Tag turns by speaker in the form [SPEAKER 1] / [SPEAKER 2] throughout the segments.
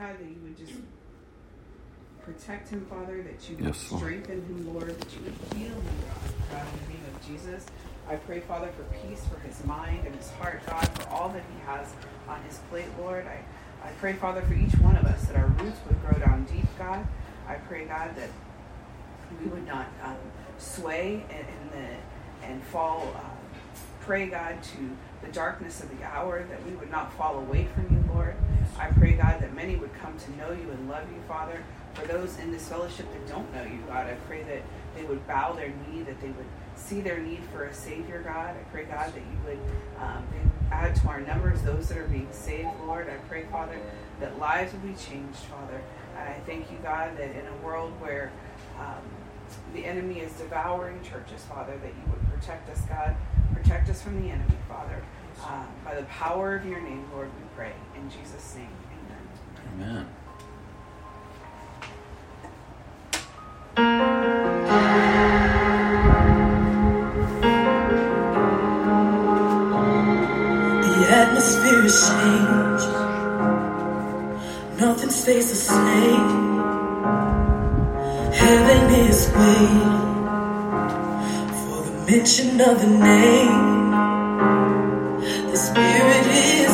[SPEAKER 1] God, that you would just protect him, Father, that you would
[SPEAKER 2] Yes, Lord.
[SPEAKER 1] strengthen him, Lord, that you would heal him, God. God, in the name of Jesus, I pray, Father, for peace for his mind and his heart, God, for all that he has on his plate, Lord. I, I pray, Father, for each one of us that our roots would grow down deep, God. I pray, God, that we would not um, sway and, and, the, and fall, uh, pray, God, to the darkness of the hour, that we would not fall away from you, Lord. I pray, God, that many would come to know you and love you, Father. For those in this fellowship that don't know you, God, I pray that they would bow their knee, that they would see their need for a Savior, God. I pray, God, that you would um, add to our numbers those that are being saved, Lord. I pray, Father, that lives will be changed, Father. And I thank you, God, that in a world where um, the enemy is devouring churches, Father, that you would protect us, God. Protect us from the enemy, Father. Um, by the power of your name, Lord, we pray. In Jesus' name, amen.
[SPEAKER 3] The atmosphere is changed. Nothing stays the same. Heaven is waiting for the mention of the name. The spirit is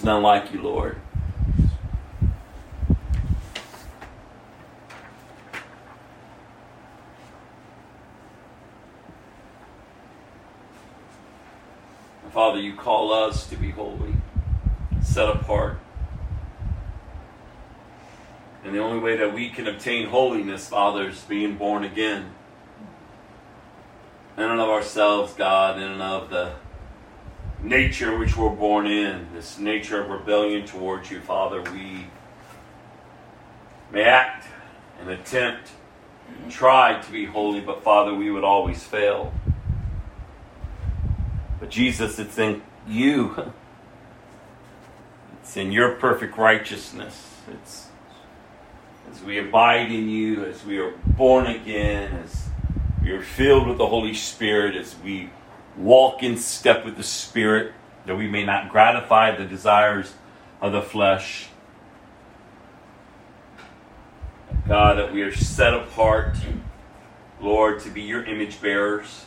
[SPEAKER 4] there's none like you, Lord. Father, you call us to be holy, set apart. And the only way that we can obtain holiness, Father, is being born again. In and of ourselves, God, in and of the nature which we're born in, this nature of rebellion towards you, Father, we may act and attempt and try to be holy, but Father, we would always fail. But Jesus, it's in you. It's in your perfect righteousness. It's as we abide in you, as we are born again, as we are filled with the Holy Spirit, as we walk in step with the Spirit, that we may not gratify the desires of the flesh. God, that we are set apart, Lord, to be your image bearers.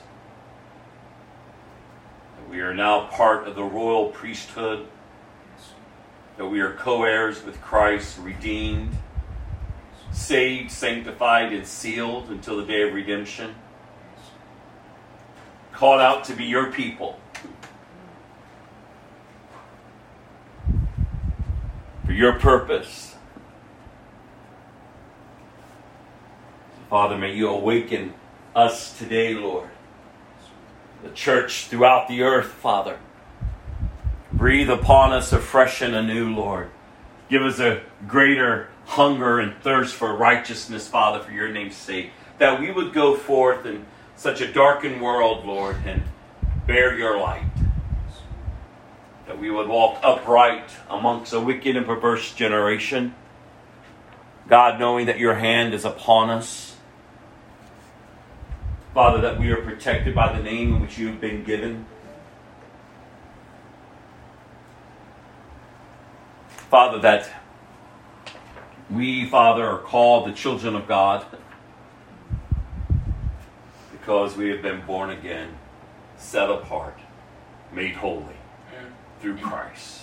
[SPEAKER 4] That we are now part of the royal priesthood. That we are co heirs with Christ, redeemed, saved, sanctified, and sealed until the day of redemption. Called out to be your people. For your purpose. Father, may you awaken us today, Lord. The church throughout the earth, Father. Breathe upon us afresh and anew, Lord. Give us a greater hunger and thirst for righteousness, Father, for your name's sake. That we would go forth in such a darkened world, Lord, and bear your light. That we would walk upright amongst a wicked and perverse generation. God, knowing that your hand is upon us. Father, that we are protected by the name in which you have been given. Father, that we, Father, are called the children of God because we have been born again, set apart, made holy through Christ.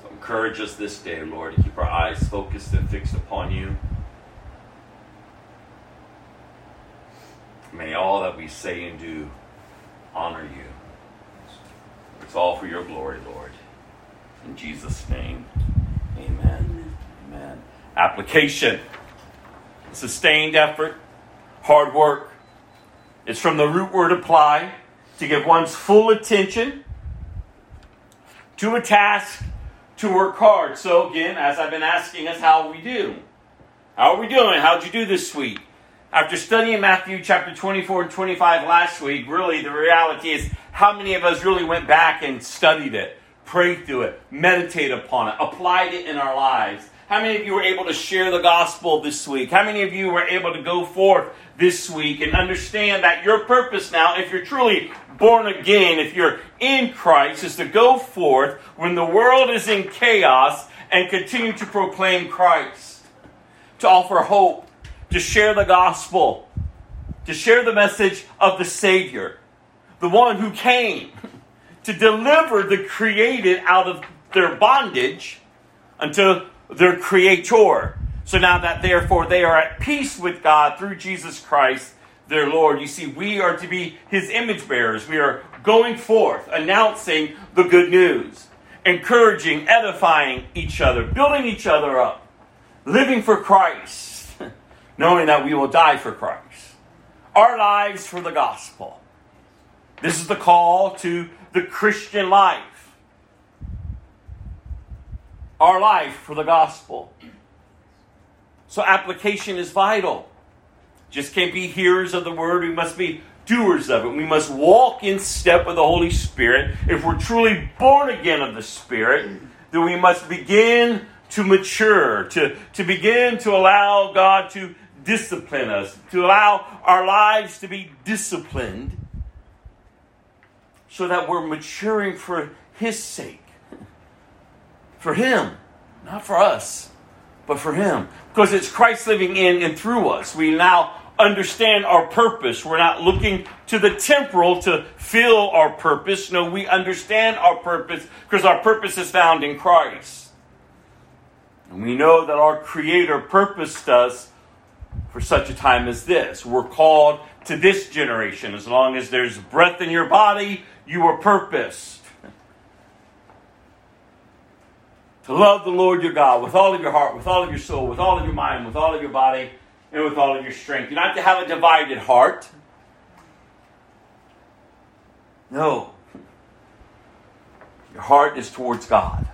[SPEAKER 4] So encourage us this day, Lord, to keep our eyes focused and fixed upon you. May all that we say and do honor you. It's all for your glory, Lord. In Jesus' name, amen. Amen. Application. Sustained effort, hard work. It's from the root word apply, to give one's full attention to a task, to work hard. So, again, as I've been asking us, how we do? How are we doing? How'd you do this week? After studying Matthew chapter 24 and 25 last week, really the reality is how many of us really went back and studied it, prayed through it, meditated upon it, applied it in our lives? How many of you were able to share the gospel this week? How many of you were able to go forth this week and understand that your purpose now, if you're truly born again, if you're in Christ, is to go forth when the world is in chaos and continue to proclaim Christ, to offer hope, to share the gospel, to share the message of the Savior, the one who came to deliver the created out of their bondage unto their creator. So now that therefore they are at peace with God through Jesus Christ, their Lord. You see, we are to be his image bearers. We are going forth, announcing the good news, encouraging, edifying each other, building each other up, living for Christ knowing that we will die for Christ. Our lives for the gospel. This is the call to the Christian life. Our life for the gospel. So application is vital. Just can't be hearers of the word, we must be doers of it. We must walk in step with the Holy Spirit. If we're truly born again of the Spirit, then we must begin to mature, to, to begin to allow God to discipline us, to allow our lives to be disciplined so that we're maturing for His sake. For Him, not for us, but for Him. Because it's Christ living in and through us. We now understand our purpose. We're not looking to the temporal to fill our purpose. No, we understand our purpose because our purpose is found in Christ. And we know that our Creator purposed us for such a time as this. We're called to this generation. As long as there's breath in your body, you are purposed. To love the Lord your God with all of your heart, with all of your soul, with all of your mind, with all of your body, and with all of your strength. You're not have to have a divided heart. No. Your heart is towards God.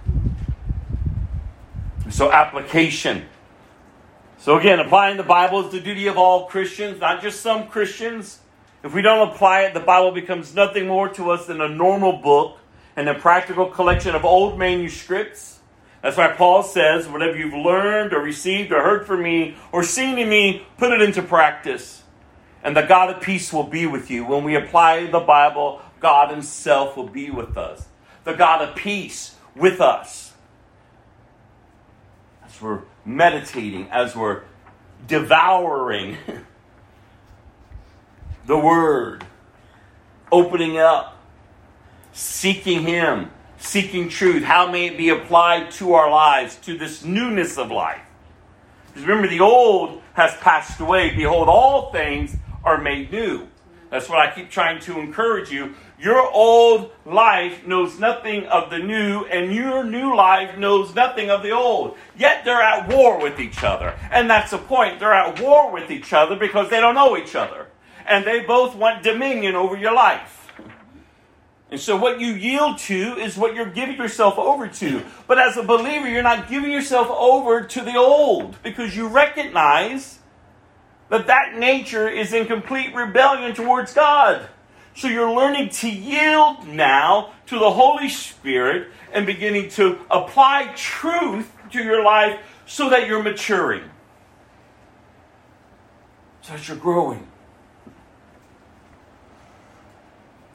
[SPEAKER 4] So, application. So, again, applying the Bible is the duty of all Christians, not just some Christians. If we don't apply it, the Bible becomes nothing more to us than a normal book and a practical collection of old manuscripts. That's why Paul says, whatever you've learned or received or heard from me or seen in me, put it into practice. And the God of peace will be with you. When we apply the Bible, God Himself will be with us. The God of peace with us. As we're meditating, as we're devouring the Word, opening up, seeking Him, seeking truth. How may it be applied to our lives, to this newness of life? Because remember, the old has passed away. Behold, all things are made new. That's what I keep trying to encourage you. Your old life knows nothing of the new, and your new life knows nothing of the old. Yet they're at war with each other. And that's the point. They're at war with each other because they don't know each other. And they both want dominion over your life. And so, what you yield to is what you're giving yourself over to. But as a believer, you're not giving yourself over to the old because you recognize that that nature is in complete rebellion towards God. So, you're learning to yield now to the Holy Spirit and beginning to apply truth to your life so that you're maturing, so that you're growing.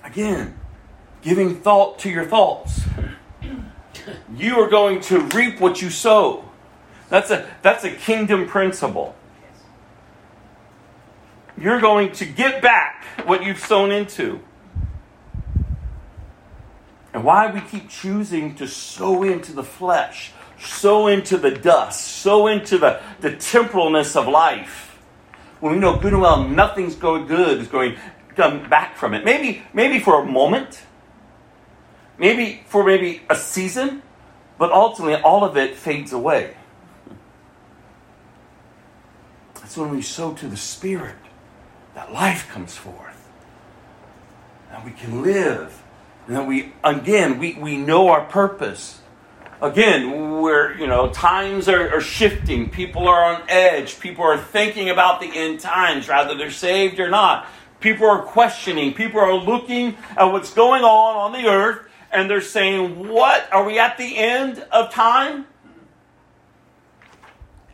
[SPEAKER 4] Again, giving thought to your thoughts. You are going to reap what you sow. That's a, that's a kingdom principle. You're going to get back what you've sown into. And why we keep choosing to sow into the flesh, sow into the dust, sow into the, the temporalness of life. When we know good and well nothing's going good is going to come back from it. Maybe, maybe for a moment, maybe for maybe a season, but ultimately all of it fades away. That's when we sow to the Spirit that life comes forth. And we can live. And then we, again, we, we know our purpose. Again, where, you know, times are, are shifting. People are on edge. People are thinking about the end times, rather they're saved or not. People are questioning. People are looking at what's going on on the earth and they're saying, What? Are we at the end of time?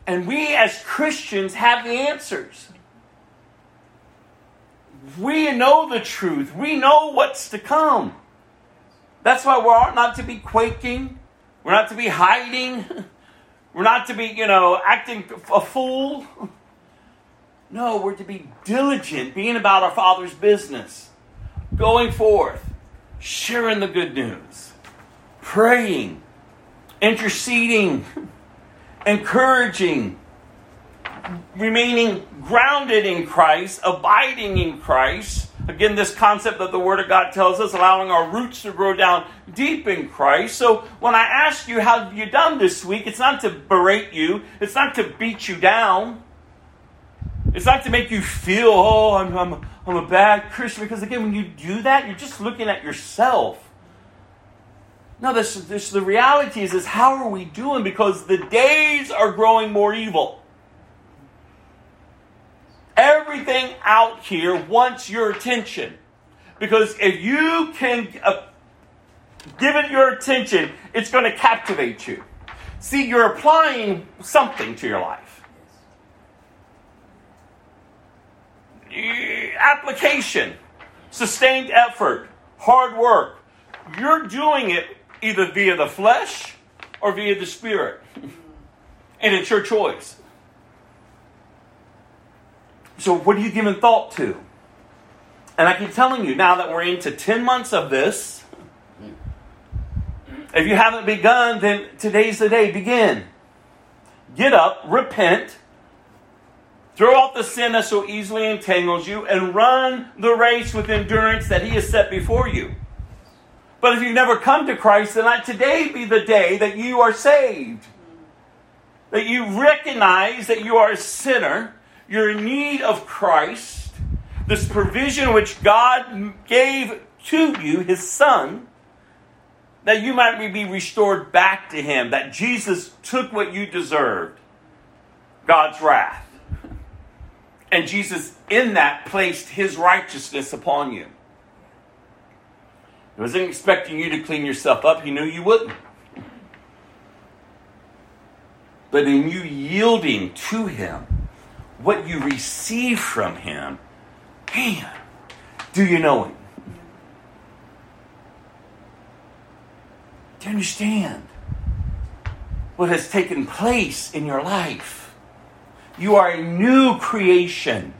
[SPEAKER 4] And we as Christians have the answers. We know the truth. We know what's to come. That's why we're not to be quaking. We're not to be hiding. We're not to be, you know, acting a fool. No, we're to be diligent, being about our Father's business, going forth, sharing the good news, praying, interceding, encouraging, remaining grounded in Christ, abiding in Christ. Again, this concept that the Word of God tells us, allowing our roots to grow down deep in Christ. So when I ask you, how have you done this week? It's not to berate you, it's not to beat you down. It's not to make you feel, oh, I'm, I'm, I'm a bad Christian. Because again, when you do that, you're just looking at yourself. No, this, this, the reality is, is how are we doing? Because the days are growing more evil. Everything out here wants your attention. Because if you can uh, give it your attention, it's going to captivate you. See, you're applying something to your life. Application, sustained effort, hard work. You're doing it either via the flesh or via the spirit. and it's your choice. So, what are you giving thought to? And I keep telling you now that we're into 10 months of this, if you haven't begun, then today's the day. Begin. Get up, repent, throw off the sin that so easily entangles you, and run the race with endurance that He has set before you. But if you've never come to Christ, then let today be the day that you are saved. That you recognize that you are a sinner, you're in need of Christ, this provision which God gave to you, His Son that you might be restored back to Him, that Jesus took what you deserved God's wrath. And Jesus, in that, placed His righteousness upon you. He wasn't expecting you to clean yourself up, He knew you wouldn't. But in you yielding to Him, what you receive from Him, man, do you know Him? Do you understand what has taken place in your life? You are a new creation.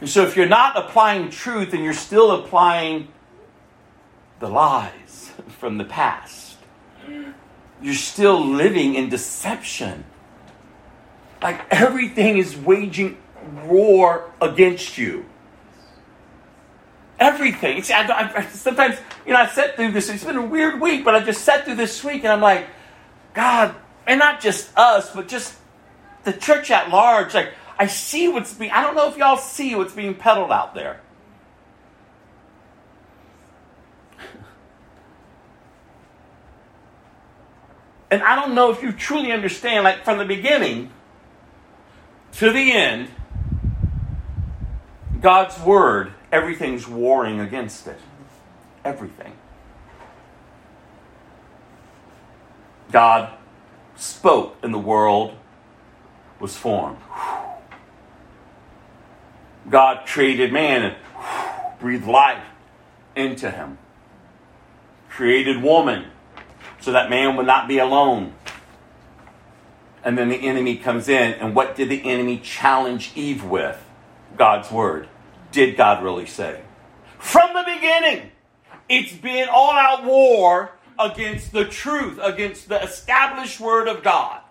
[SPEAKER 4] And so if you're not applying truth and you're still applying the lies from the past, you're still living in deception. Like everything is waging war against you. Everything. See, I, I, sometimes, you know, I sat through this. It's been a weird week, but I just sat through this week and I'm like, God, and not just us, but just the church at large. Like, I see what's being, I don't know if y'all see what's being peddled out there. And I don't know if you truly understand, like, from the beginning to the end, God's word everything's warring against it. Everything. God spoke and the world was formed. God created man and breathed life into him. Created woman so that man would not be alone. And then the enemy comes in, and what did the enemy challenge Eve with? God's word did God really say? From the beginning, it's been all out war against the truth, against the established word of God.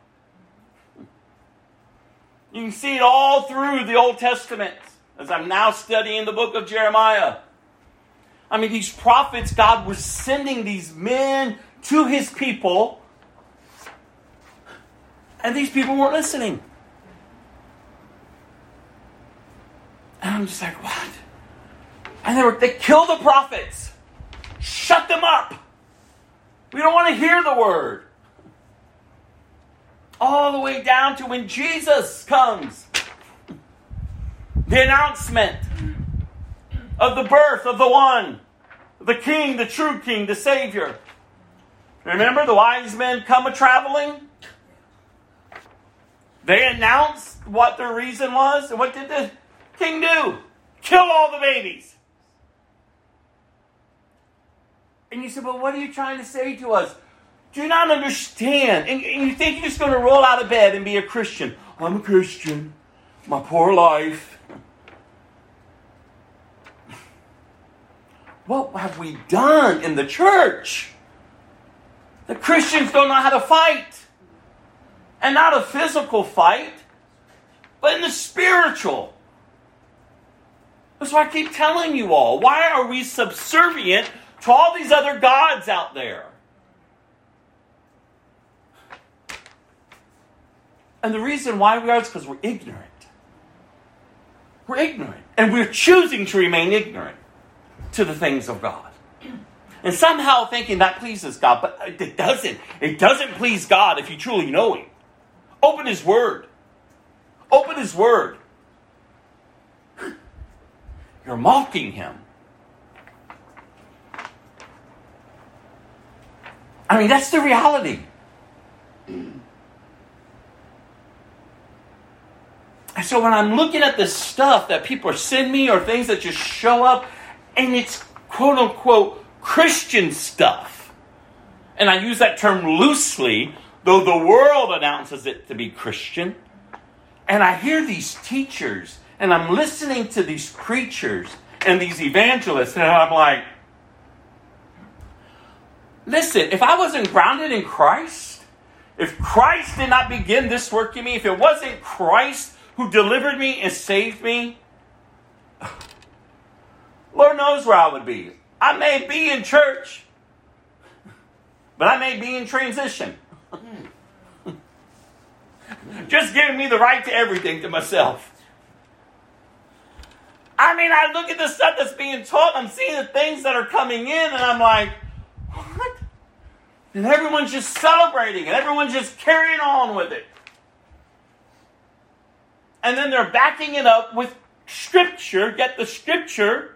[SPEAKER 4] You can see it all through the Old Testament as I'm now studying the book of Jeremiah. I mean, these prophets, God was sending these men to his people, and these people weren't listening. And I'm just like, what? And they were they killed the prophets. Shut them up. We don't want to hear the word. All the way down to when Jesus comes. The announcement of the birth of the one, the king, the true king, the savior. Remember the wise men come a traveling? They announced what their reason was. And what did the king do? Kill all the babies. And you said, Well, what are you trying to say to us? Do not understand? And, and you think you're just going to roll out of bed and be a Christian. I'm a Christian. My poor life. What have we done in the church? The Christians don't know how to fight. And not a physical fight, but in the spiritual. That's why I keep telling you all. Why are we subservient to all these other gods out there? And the reason why we are is because we're ignorant. We're ignorant. And we're choosing to remain ignorant to the things of God. And somehow thinking that pleases God, but it doesn't. It doesn't please God if you truly know Him. Open His Word. Open His Word. You're mocking him. I mean, that's the reality. So when I'm looking at this stuff that people sending me or things that just show up, and it's quote unquote Christian stuff, and I use that term loosely, though the world announces it to be Christian, and I hear these teachers, and I'm listening to these preachers and these evangelists, and I'm like, listen, if I wasn't grounded in Christ, if Christ did not begin this work in me, if it wasn't Christ who delivered me and saved me, Lord knows where I would be. I may be in church, but I may be in transition. Just giving me the right to everything to myself. I mean, I look at the stuff that's being taught, I'm seeing the things that are coming in, and I'm like, what? And everyone's just celebrating, and everyone's just carrying on with it and then they're backing it up with scripture, yet the scripture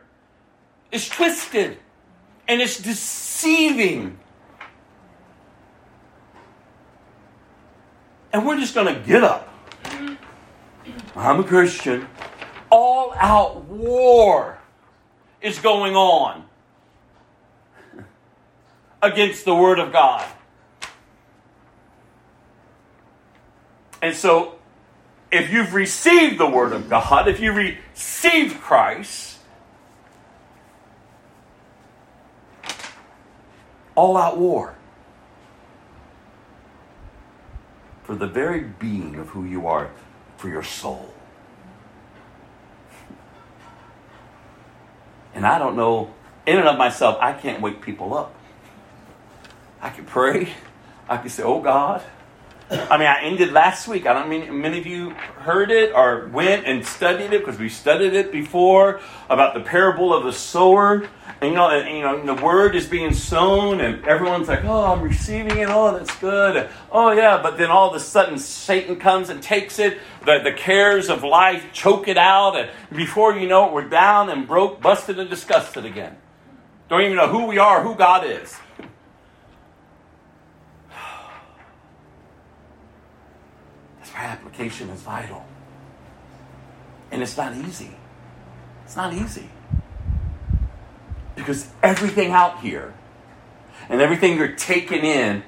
[SPEAKER 4] is twisted and it's deceiving. And we're just going to get up. I'm a Christian. All out war is going on against the Word of God. And so if you've received the Word of God, if you received Christ, all out war for the very being of who you are, for your soul. And I don't know, in and of myself, I can't wake people up. I can pray. I can say, Oh God, I mean, I ended last week. I don't mean many of you heard it or went and studied it because we studied it before about the parable of the sower. And you know, and, you know, the word is being sown, and everyone's like, "Oh, I'm receiving it. Oh, that's good. Oh, yeah." But then all of a sudden, Satan comes and takes it. The, the cares of life choke it out, and before you know it, we're down and broke, busted, and disgusted again. Don't even know who we are, who God is. Application is vital. And it's not easy. It's not easy. Because everything out here and everything you're taking in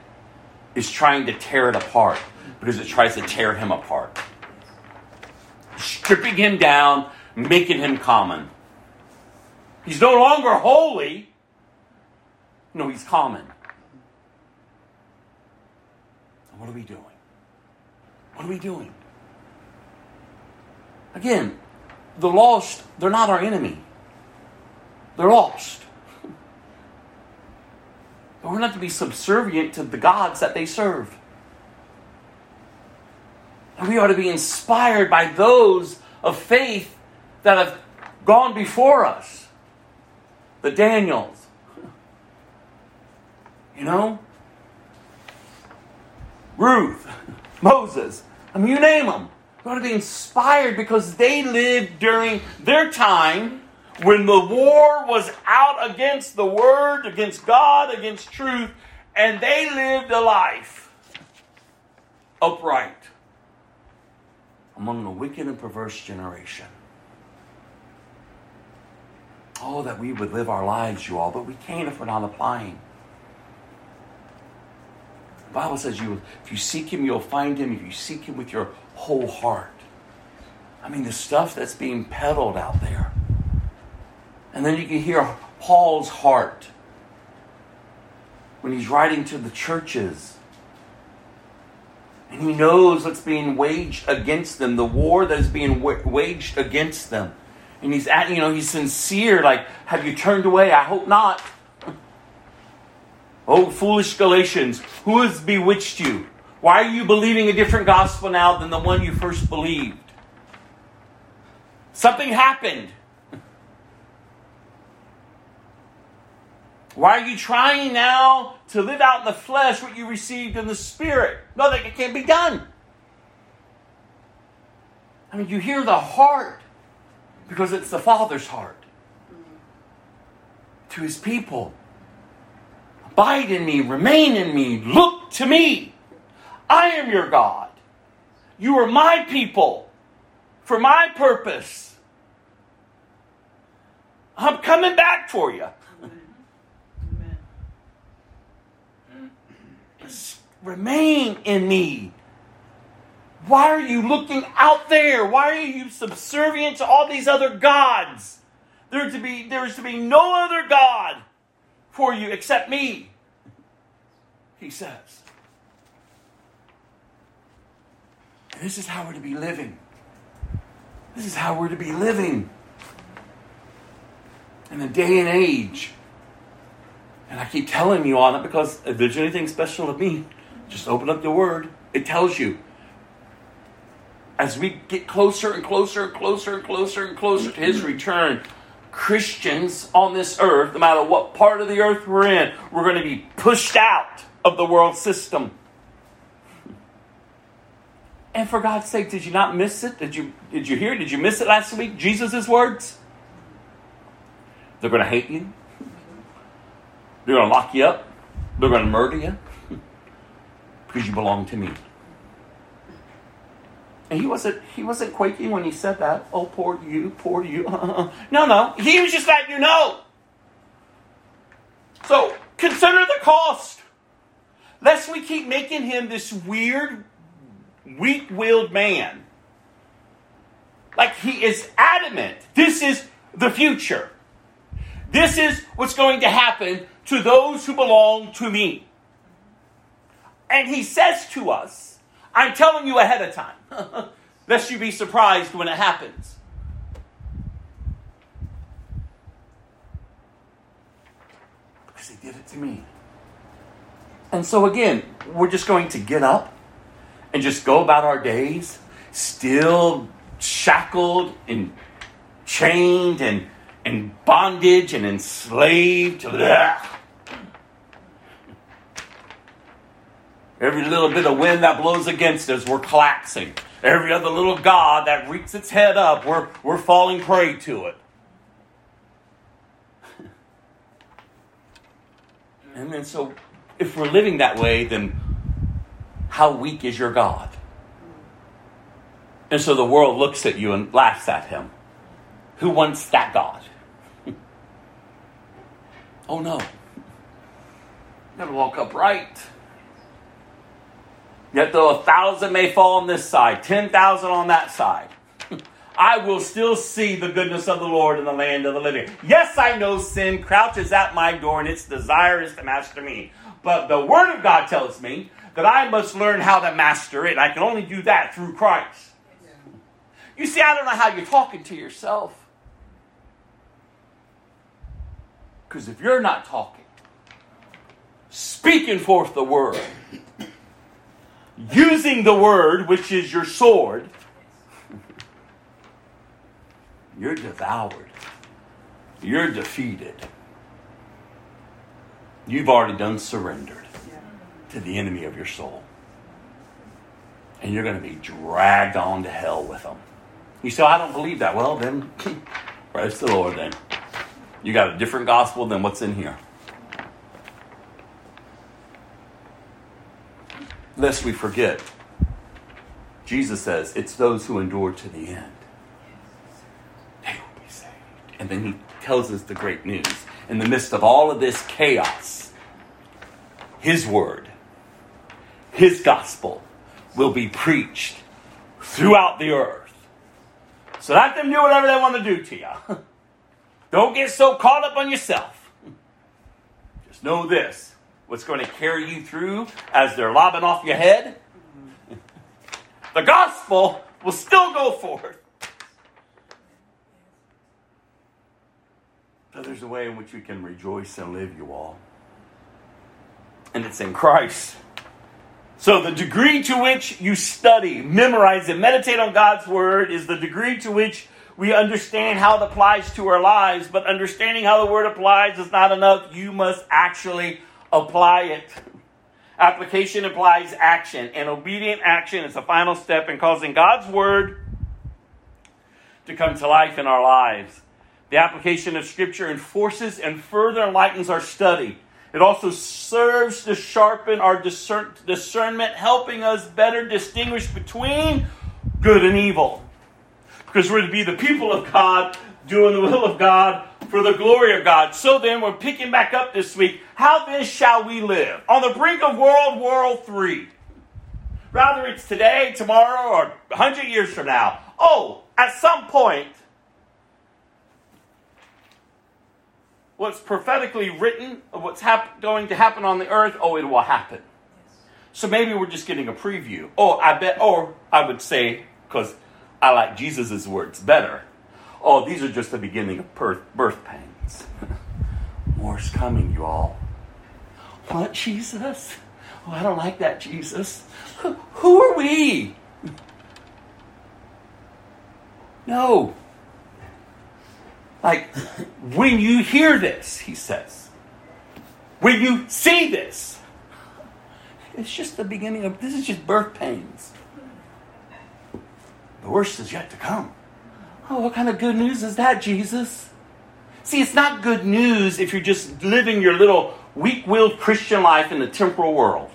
[SPEAKER 4] is trying to tear it apart because it tries to tear him apart. Stripping him down, making him common. He's no longer holy. No, he's common. what are we doing? What are we doing? Again, the lost, they're not our enemy. They're lost. But we're not to be subservient to the gods that they serve. And we ought to be inspired by those of faith that have gone before us. The Daniels. You know? Ruth, Moses. I mean, you name them. We ought to be inspired because they lived during their time when the war was out against the Word, against God, against truth, and they lived a life upright among a wicked and perverse generation. Oh, that we would live our lives, you all, but we can't if we're not applying. Bible says you if you seek him, you'll find him if you seek him with your whole heart. I mean, the stuff that's being peddled out there. And then you can hear Paul's heart when he's writing to the churches. And he knows what's being waged against them, the war that is being waged against them. And he's at, you know, he's sincere, like, have you turned away? I hope not. Oh, foolish Galatians, who has bewitched you? Why are you believing a different gospel now than the one you first believed? Something happened. Why are you trying now to live out in the flesh what you received in the spirit? No, that it can't be done. I mean, you hear the heart because it's the Father's heart to his people. Abide in me, remain in me, look to me. I am your God. You are my people for my purpose. I'm coming back for you.
[SPEAKER 5] Amen.
[SPEAKER 4] Remain in me. Why are you looking out there? Why are you subservient to all these other gods? There to be there is to be no other God for you except me. He says. And this is how we're to be living. This is how we're to be living in the day and age. And I keep telling you on it because if there's anything special to me, just open up the word. It tells you. As we get closer and closer and closer and closer and closer to his return, Christians on this earth, no matter what part of the earth we're in, we're going to be pushed out of the world system. And for God's sake, did you not miss it? Did you did you hear? It? Did you miss it last week? Jesus' words. They're going to hate you. They're going to lock you up. They're going to murder you because you belong to me. And he wasn't he wasn't quaking when he said that. Oh, poor you, poor you. no, no. He was just letting you know. So consider the cost. Lest we keep making him this weird, weak-willed man. Like he is adamant. This is the future. This is what's going to happen to those who belong to me. And he says to us, I'm telling you ahead of time, lest you be surprised when it happens. Because he did it to me. And so, again, we're just going to get up and just go about our days, still shackled and chained and in bondage and enslaved. to Blah. Every little bit of wind that blows against us, we're collapsing. Every other little God that reeks its head up, we're, we're falling prey to it. and then, so if we're living that way, then how weak is your God? And so the world looks at you and laughs at him. Who wants that God? oh no. You gotta walk upright. Yet though a thousand may fall on this side, ten thousand on that side, I will still see the goodness of the Lord in the land of the living. Yes, I know sin crouches at my door and its desire is to master me. But the Word of God tells me that I must learn how to master it. I can only do that through Christ. You see, I don't know how you're talking to yourself. Because if you're not talking, speaking forth the word, using the word, which is your sword, you're devoured. You're defeated. You've already done surrendered to the enemy of your soul. And you're going to be dragged on to hell with them. You say, oh, I don't believe that. Well, then, praise the Lord, then. You got a different gospel than what's in here. Lest we forget, Jesus says it's those who endure to the end. They will be saved. And then he tells us the great news. In the midst of all of this chaos, his word, his gospel will be preached throughout the earth. So let them do whatever they want to do to you. Don't get so caught up on yourself. Just know this what's going to carry you through as they're lobbing off your head? the gospel will still go forth. So there's a way in which we can rejoice and live, you all. And it's in Christ. So, the degree to which you study, memorize, and meditate on God's Word is the degree to which we understand how it applies to our lives, but understanding how the Word applies is not enough. You must actually apply it. Application implies action, and obedient action is the final step in causing God's Word to come to life in our lives. The application of Scripture enforces and further enlightens our study It also serves to sharpen our discern- discernment, helping us better distinguish between good and evil. Because we're to be the people of God, doing the will of God for the glory of God. So then, we're picking back up this week. How then shall we live? On the brink of World War III. Rather, it's today, tomorrow, or 100 years from now. Oh, at some point, what's prophetically written of what's hap- going to happen on the earth, oh, it will happen. So maybe we're just getting a preview. Oh, I bet, or I would say, because I like Jesus' words better, oh, these are just the beginning of birth, birth pains. More's coming, you all. What, Jesus? Oh, I don't like that, Jesus. Who, who are we? No. Like, when you hear this, he says, when you see this, it's just the beginning of this is just birth pains. The worst is yet to come. Oh, what kind of good news is that, Jesus? See, it's not good news if you're just living your little weak willed Christian life in the temporal world.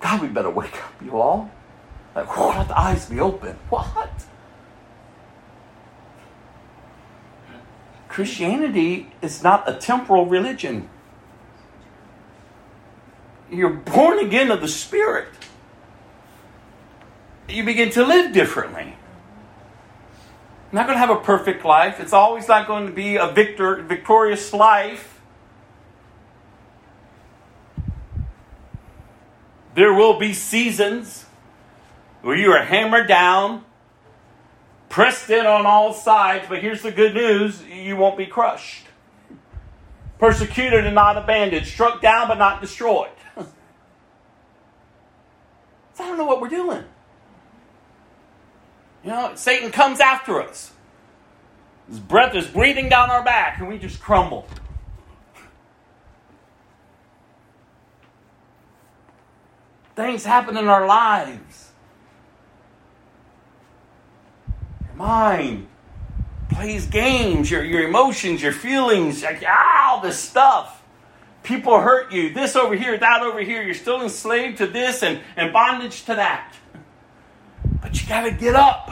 [SPEAKER 4] God, we better wake up, you all. Like, whoa, let the eyes be open. What? Christianity is not a temporal religion. You're born again of the Spirit. You begin to live differently. You're not going to have a perfect life. It's always not going to be a victor, victorious life. There will be seasons where you are hammered down, pressed in on all sides, but here's the good news you won't be crushed. Persecuted and not abandoned, struck down but not destroyed. I don't know what we're doing. You know, Satan comes after us. His breath is breathing down our back, and we just crumble. Things happen in our lives. Your mind plays games, your, your emotions, your feelings, like, ah, all this stuff. People hurt you, this over here, that over here. You're still enslaved to this and, and bondage to that. But you got to get up.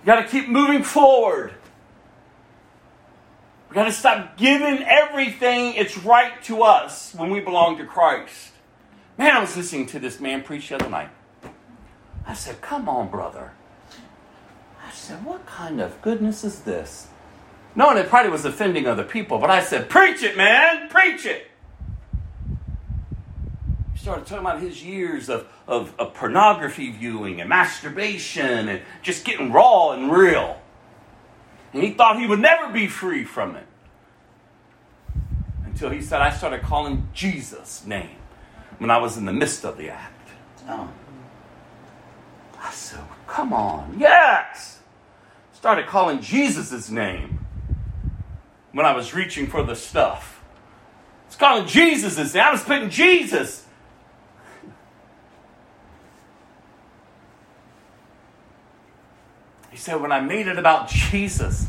[SPEAKER 4] You got to keep moving forward. We got to stop giving everything its right to us when we belong to Christ. Man, I was listening to this man preach the other night. I said, Come on, brother. I said, What kind of goodness is this? No, and it probably was offending other people, but I said, Preach it, man, preach it. He started talking about his years of, of, of pornography viewing and masturbation and just getting raw and real. And he thought he would never be free from it. Until he said, I started calling Jesus' name when I was in the midst of the act. Oh. I said, come on, yes! Started calling Jesus' name when I was reaching for the stuff. I was calling Jesus' name. I was putting Jesus. He said, when I made it about Jesus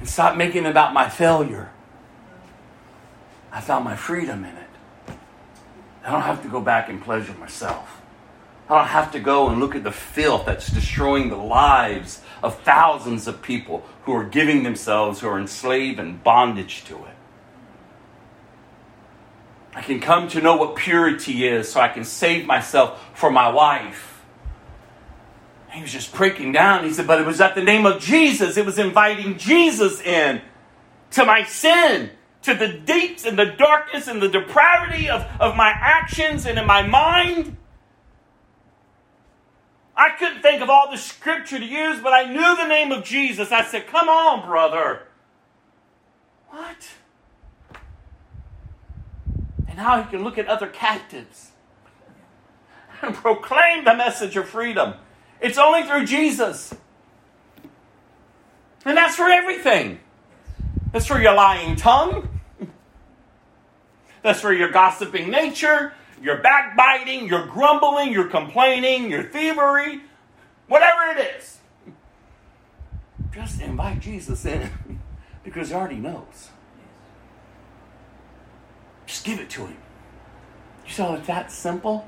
[SPEAKER 4] and stopped making it about my failure, I found my freedom in it. I don't have to go back and pleasure myself. I don't have to go and look at the filth that's destroying the lives of thousands of people who are giving themselves, who are enslaved and bondage to it. I can come to know what purity is so I can save myself for my wife. He was just breaking down. He said, but it was at the name of Jesus. It was inviting Jesus in to my sin to the deeps and the darkness and the depravity of, of my actions and in my mind. I couldn't think of all the scripture to use, but I knew the name of Jesus. I said, Come on, brother. What? And now he can look at other captives and proclaim the message of freedom. It's only through Jesus. And that's for everything. That's for your lying tongue. That's for your gossiping nature, your backbiting, your grumbling, your complaining, your thievery, whatever it is. Just invite Jesus in because he already knows. Just give it to Him. You oh, it's that simple?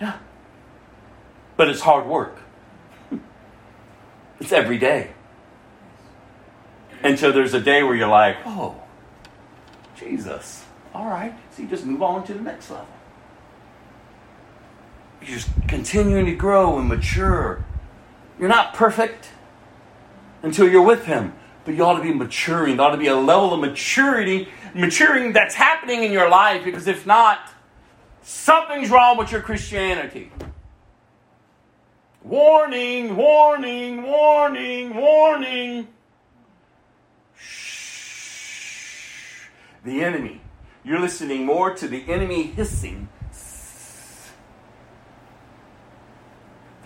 [SPEAKER 4] Yeah. But it's hard work. It's every day. And so there's a day where you're like, oh, Jesus, all right. So you just move on to the next level. You're just continuing to grow and mature. You're not perfect until you're with Him, but you ought to be maturing. There ought to be a level of maturity, maturing that's happening in your life, because if not, something's wrong with your Christianity. Warning, warning, warning, warning. Shh. The enemy. You're listening more to the enemy hissing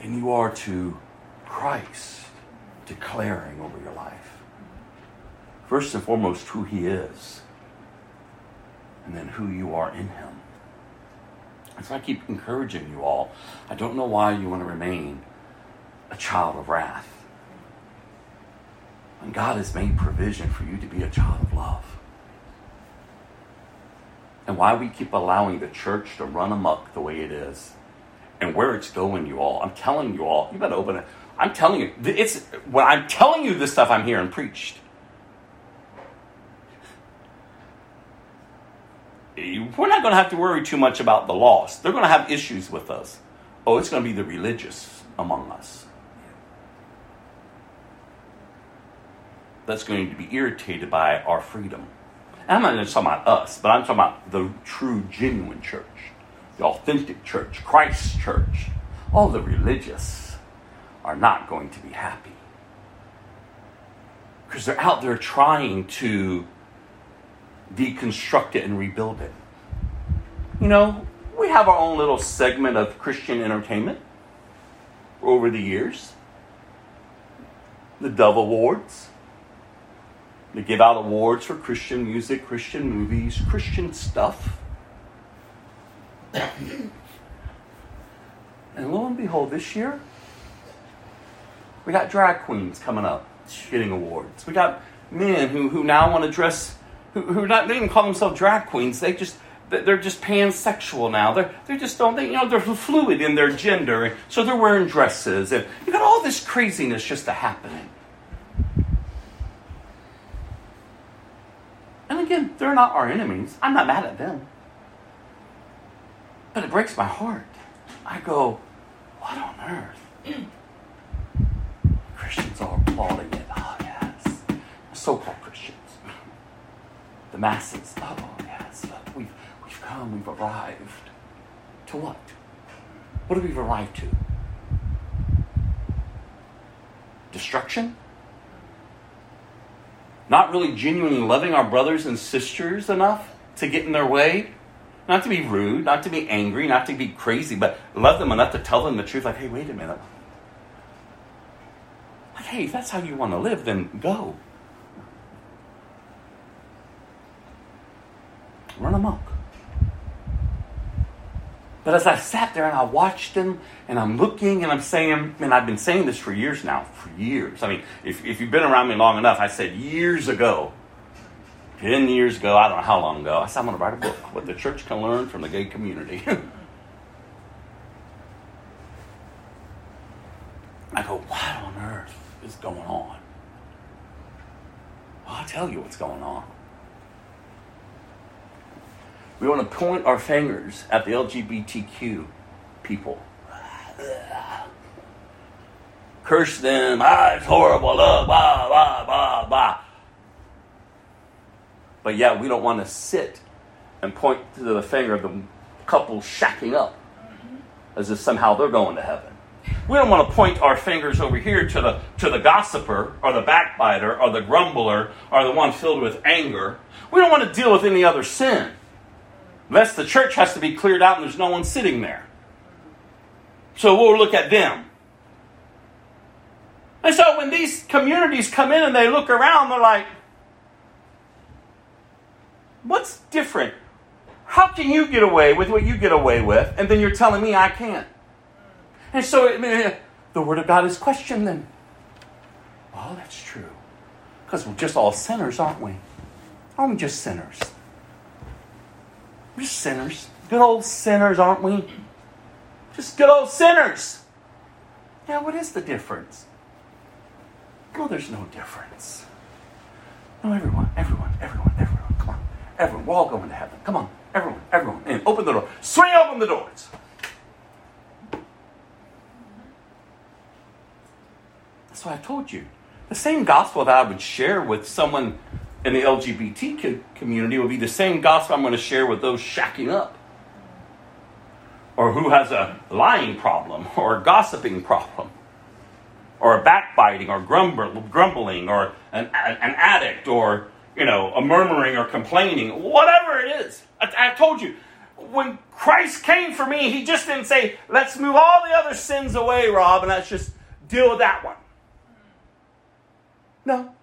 [SPEAKER 4] than you are to Christ declaring over your life. First and foremost, who He is, and then who you are in Him. And so I keep encouraging you all. I don't know why you want to remain a child of wrath. And God has made provision for you to be a child of love. And why we keep allowing the church to run amok the way it is and where it's going, you all. I'm telling you all, you better open it. I'm telling you, it's when I'm telling you this stuff I'm hearing preached. we're not going to have to worry too much about the lost. They're going to have issues with us. Oh, it's going to be the religious among us. That's going to be irritated by our freedom. And I'm not just talking about us, but I'm talking about the true, genuine church, the authentic church, Christ's church. All the religious are not going to be happy. Because they're out there trying to deconstruct it and rebuild it. You know, we have our own little segment of Christian entertainment over the years. The Dove Awards. They give out awards for Christian music, Christian movies, Christian stuff. and lo and behold, this year, we got drag queens coming up getting awards. We got men who, who now want to dress who, who not they even call themselves drag queens. They just they're just pansexual now. They're they just don't they you know they're fluid in their gender, so they're wearing dresses and you got all this craziness just happening. And again, they're not our enemies. I'm not mad at them. But it breaks my heart. I go, what on earth? Christians are applauding it. Oh yes, so-called Christians. the masses. Oh, yes, we've, we've come, we've arrived. To what? What have we arrived to? Destruction? Not really genuinely loving our brothers and sisters enough to get in their way? Not to be rude, not to be angry, not to be crazy, but love them enough to tell them the truth like, hey, wait a minute. Like, hey, if that's how you want to live, then go. run amok. But as I sat there and I watched them and I'm looking and I'm saying, and I've been saying this for years now, for years. I mean, if, if you've been around me long enough, I said years ago, 10 years ago, I don't know how long ago, I said, I'm going to write a book, What the Church Can Learn from the Gay Community. I go, what on earth is going on? Well, I'll tell you what's going on. We want to point our fingers at the LGBTQ people. Curse them. Ah, it's horrible. Uh, blah, blah, blah, blah. But yeah, we don't want to sit and point to the finger of the couple shacking up as if somehow they're going to heaven. We don't want to point our fingers over here to the, to the gossiper or the backbiter or the grumbler or the one filled with anger. We don't want to deal with any other sin. Lest the church has to be cleared out and there's no one sitting there. So we'll look at them. And so when these communities come in and they look around, they're like, what's different? How can you get away with what you get away with, and then you're telling me I can't? And so the Word of God is questioned then. Well, that's true. Because we're just all sinners, aren't we? Aren't we just sinners? We're just sinners. Good old sinners, aren't we? Just good old sinners. Yeah, what is the difference? Well, there's no difference. No, everyone, everyone, everyone, everyone, we're all going to heaven. Come on, everyone, everyone. And open the door. Swing open the doors. That's why I told you. The same gospel that I would share with someone in the LGBT community would be the same gospel I'm going to share with those shacking up. Or who has a lying problem, or a gossiping problem, or a backbiting, or grumbling, or an, an addict, or you know, a murmuring or complaining, whatever it is. I, I told you, when Christ came for me, he just didn't say, let's move all the other sins away, Robb, and let's just deal with that one. No.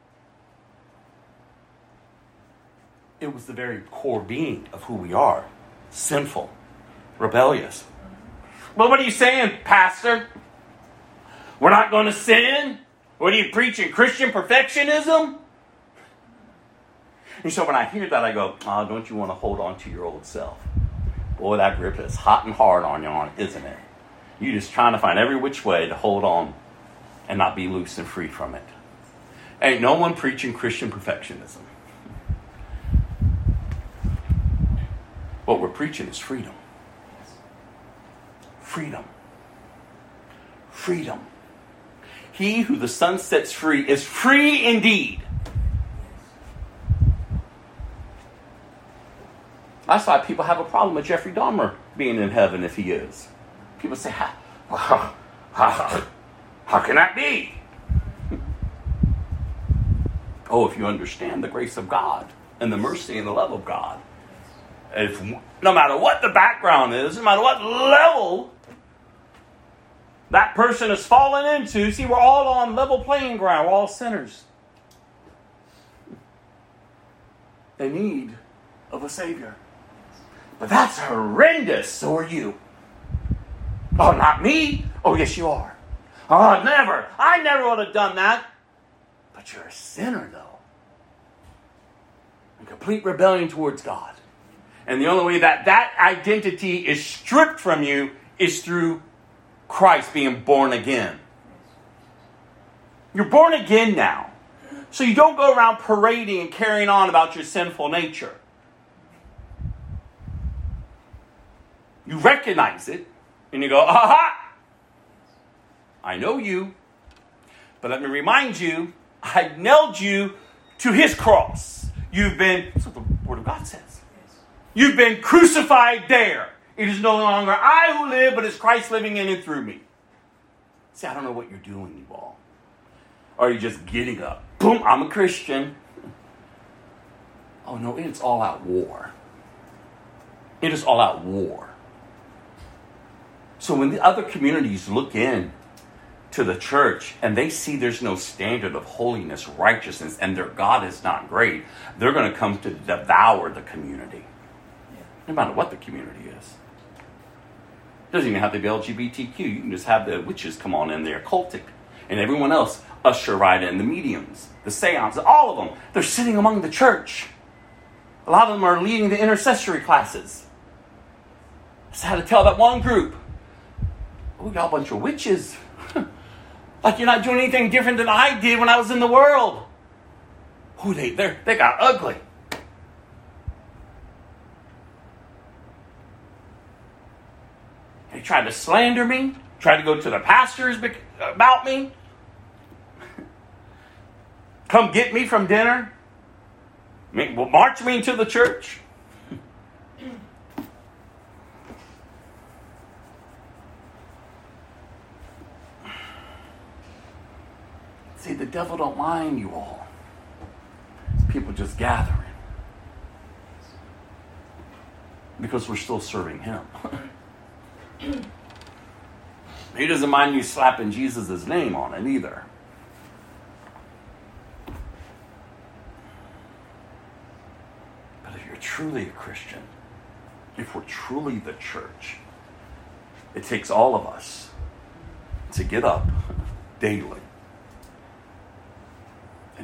[SPEAKER 4] It was the very core being of who we are sinful, rebellious. Well, what are you saying, Pastor? We're not going to sin? What are you preaching? Christian perfectionism? And so when I hear that, I go, oh, don't you want to hold on to your old self? Boy, that grip is hot and hard on you, isn't it? You're just trying to find every which way to hold on and not be loose and free from it. Ain't no one preaching Christian perfectionism. What we're preaching is freedom. Freedom. Freedom. He who the son sets free is free indeed. That's why people have a problem with Jeffrey Dahmer being in heaven if he is. People say, how, how, how, how can that be? oh, if you understand the grace of God and the mercy and the love of God, if no matter what the background is, no matter what level that person has fallen into, see, we're all on level playing ground. We're all sinners. They need of a Savior. But that's horrendous. So are you. Oh, not me. Oh, yes, you are. Oh, never. I never would have done that. But you're a sinner, though. In complete rebellion towards God. And the only way that that identity is stripped from you is through Christ being born again. You're born again now. So you don't go around parading and carrying on about your sinful nature. You recognize it and you go, aha! I know you. But let me remind you, I nailed you to his cross. You've been, that's what the Word of God says. You've been crucified there. It is no longer I who live, but it's Christ living in and through me. See, I don't know what you're doing, you all. Are you just getting up? Boom, I'm a Christian. Oh no, it's all out war. It is all out war. So when the other communities look in to the church and they see there's no standard of holiness, righteousness, and their God is not great, they're going to come to devour the community. No matter what the community is. It doesn't even have to be LGBTQ. You can just have the witches come on in there, cultic, and everyone else usher right in, the mediums, the seances, all of them. They're sitting among the church. A lot of them are leading the intercessory classes. Just had to tell that one group got a bunch of witches. like you're not doing anything different than I did when I was in the world. Who they they they got ugly. They tried to slander me, tried to go to the pastors about me. Come get me from dinner. March me into the church. See, the devil don't mind you all. People just gathering. Because we're still serving him. he doesn't mind you slapping Jesus' name on it either. But if you're truly a Christian, if we're truly the church, it takes all of us to get up daily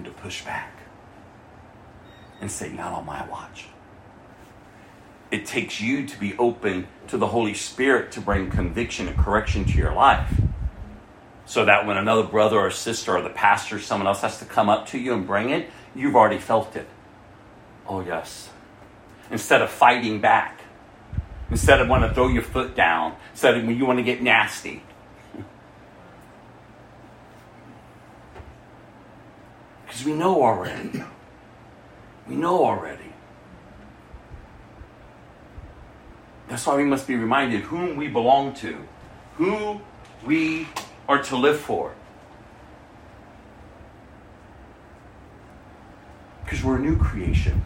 [SPEAKER 4] to push back and say, Not on my watch. it takes you to be open to the Holy Spirit to bring conviction and correction to your life. So that when another brother or sister or the pastor or someone else has to come up to you and bring it, you've already felt it. Oh, yes. Instead of fighting back, instead of wanting to throw your foot down, instead of when you want to get nasty. Because we know already. We know already. That's why we must be reminded whom we belong to, who we are to live for. Because we're a new creation.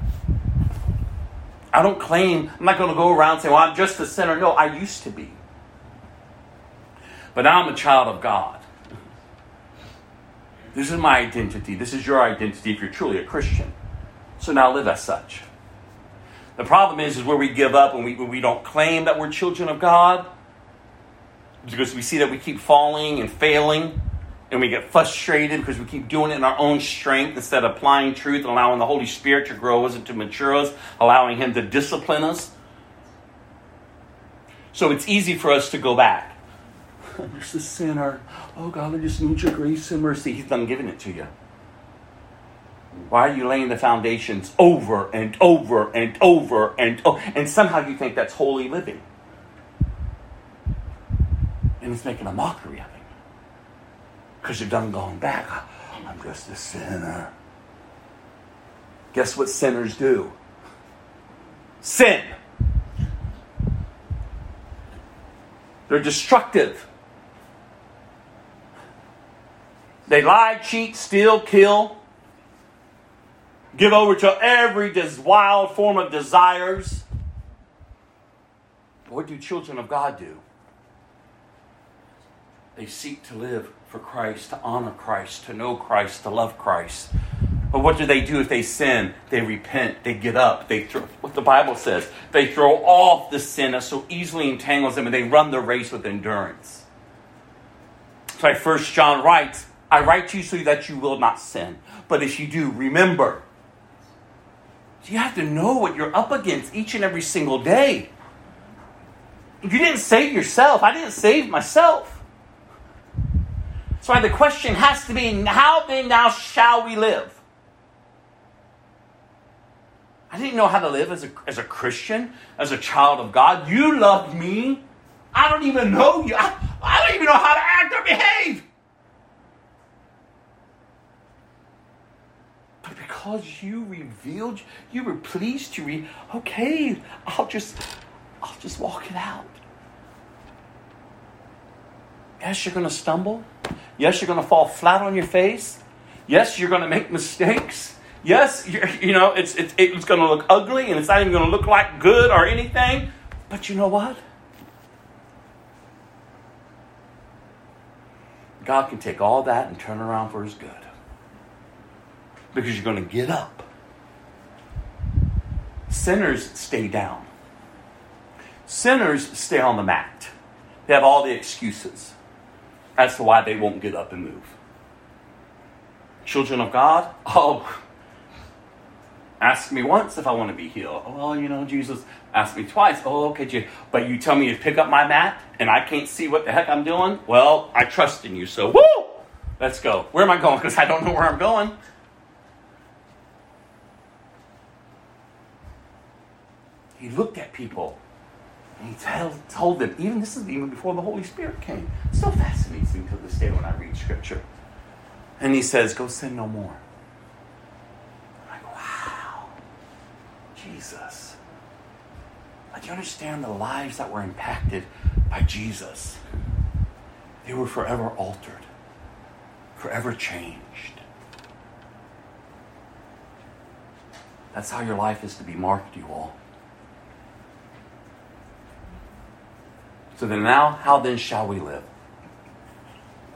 [SPEAKER 4] I don't claim, I'm not going to go around saying, well, I'm just a sinner. No, I used to be. But now I'm a child of God. This is my identity. This is your identity if you're truly a Christian. So now live as such. The problem is, is where we give up and we, when we don't claim that we're children of God, because we see that we keep falling and failing, and we get frustrated because we keep doing it in our own strength instead of applying truth and allowing the Holy Spirit to grow us and to mature us, allowing Him to discipline us. So it's easy for us to go back. I'm just a sinner. Oh God, I just need your grace and mercy. He's done giving it to you. Why are you laying the foundations over and over and over and oh, and somehow you think that's holy living? And it's making a mockery of it. Because you've done gone back. I'm just a sinner. Guess what sinners do? Sin. They're destructive. They lie, cheat, steal, kill, give over to every wild form of desires. What do children of God do? They seek to live for Christ, to honor Christ, to know Christ, to love Christ. But what do they do if they sin? They repent, they get up, they throw what the Bible says. They throw off the sin that so easily entangles them and they run the race with endurance. That's why First John writes, I write to you so that you will not sin. But if you do, remember you have to know what you're up against each and every single day. You didn't save yourself. I didn't save myself. That's why the question has to be how then now shall we live? I didn't know how to live as a, as a Christian, as a child of God. You loved me. I don't even know you. I, I don't even know how to act or behave. Because you revealed, you were pleased to read, okay, I'll just, I'll just walk it out. Yes, you're going to stumble. Yes, you're going to fall flat on your face. Yes, you're going to make mistakes. Yes, you know, it's, it's, it's going to look ugly and it's not even going to look like good or anything. But you know what? God can take all that and turn around for his good because you're going to get up. Sinners stay down. Sinners stay on the mat. They have all the excuses to why they won't get up and move. Children of God, oh, ask me once if I want to be healed. Well, you know, Jesus asked me twice. Oh, okay, but you tell me to pick up my mat and I can't see what the heck I'm doing? Well, I trust in you, so woo! Let's go. Where am I going? Because I don't know where I'm going. He looked at people and he tell, told them, even this is even before the Holy Spirit came. Still fascinates me to this day when I read scripture. And he says, Go sin no more. I'm like, wow, Jesus. Like, you understand the lives that were impacted by Jesus? They were forever altered, forever changed. That's how your life is to be marked, you all. So then now, how then shall we live?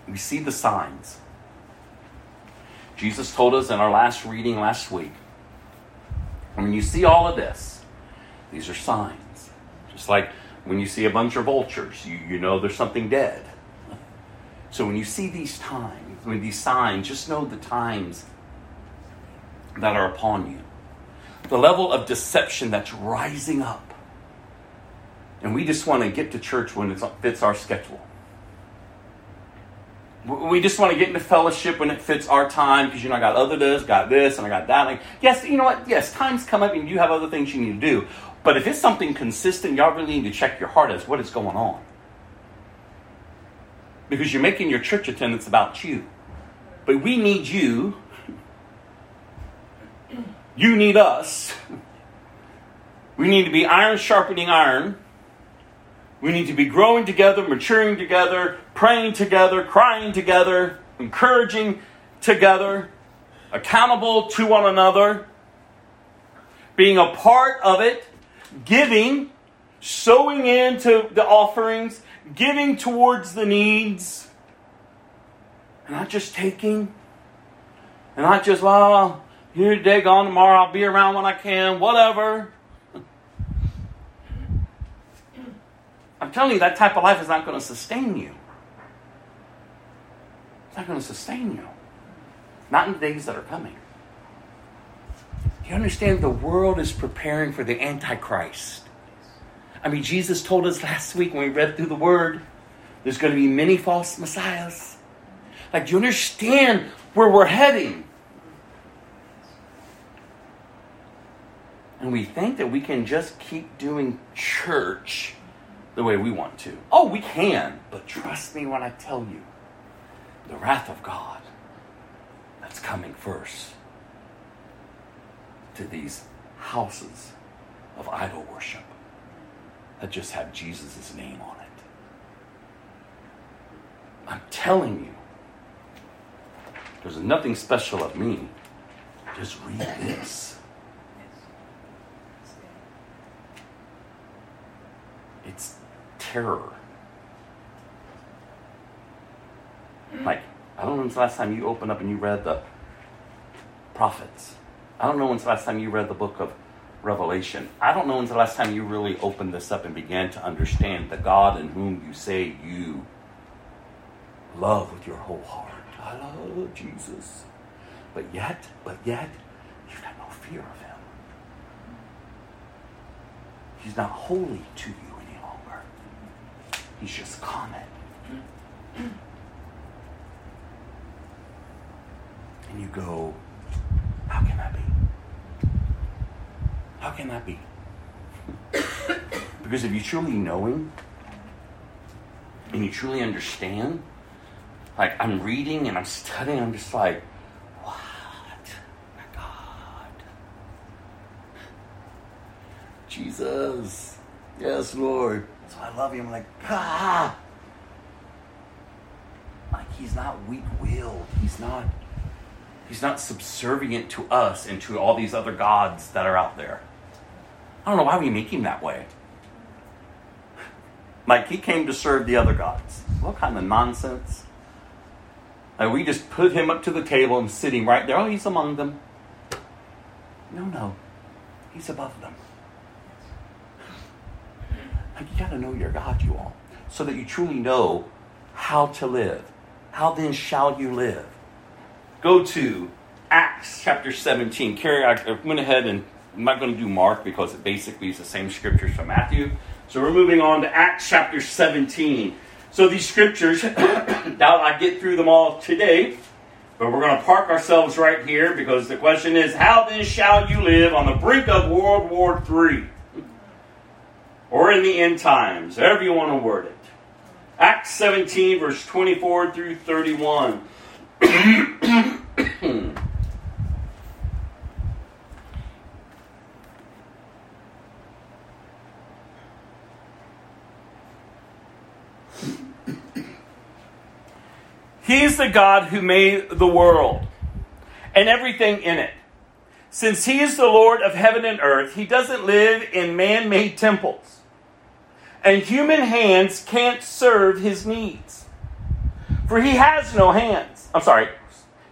[SPEAKER 4] We see the signs. Jesus told us in our last reading last week. When you see all of this, these are signs. Just like when you see a bunch of vultures, you, you know there's something dead. So when you see these times, when these signs, just know the times that are upon you. The level of deception that's rising up and we just want to get to church when it fits our schedule. We just want to get into fellowship when it fits our time because you know I got other this, got this, and I got that. Like, yes, you know what? Yes, times come up and you have other things you need to do. But if it's something consistent, y'all really need to check your heart as what is going on. Because you're making your church attendance about you. But we need you. You need us. We need to be iron sharpening iron. We need to be growing together, maturing together, praying together, crying together, encouraging together, accountable to one another, being a part of it, giving, sowing into the offerings, giving towards the needs, and not just taking, and not just, well, here today, gone tomorrow, I'll be around when I can, whatever. I'm telling you, that type of life is not going to sustain you. It's not going to sustain you. Not in the days that are coming. You understand the world is preparing for the Antichrist. I mean, Jesus told us last week when we read through the Word, there's going to be many false messiahs. Like, do you understand where we're heading? And we think that we can just keep doing church the way we want to. Oh, we can, but trust me when I tell you the wrath of God that's coming first to these houses of idol worship that just have Jesus' name on it. I'm telling you, there's nothing special of me. Just read this. It's terror. Like, I don't know when's the last time you opened up and you read the prophets. I don't know when's the last time you read the book of Revelation. I don't know when's the last time you really opened this up and began to understand the God in whom you say you love with your whole heart. I love Jesus. But yet, but yet, you've got no fear of him. He's not holy to you. He's just common. And you go, how can that be? How can that be? because if you truly know him and you truly understand, like I'm reading and I'm studying, I'm just like, what? My God. Jesus. Yes, Lord. So I love him. I'm like, ah. Like he's not weak willed. He's not he's not subservient to us and to all these other gods that are out there. I don't know why we make him that way. Like he came to serve the other gods. What kind of nonsense? Like we just put him up to the table and sitting right there. Oh, he's among them. No, no. He's above them. Like you gotta know your God, you all. So that you truly know how to live. How then shall you live? Go to Acts chapter 17. Carrie, I went ahead and I'm not going to do Mark because it basically is the same scriptures from Matthew. So we're moving on to Acts chapter 17. So these scriptures, doubt I get through them all today, but we're going to park ourselves right here because the question is, how then shall you live on the brink of World War III? Or in the end times, however you want to word it. Acts 17, verse 24 through 31. He's the God who made the world and everything in it. Since He is the Lord of heaven and earth, He doesn't live in man made temples. And human hands can't serve His needs. For He has no hands. I'm sorry,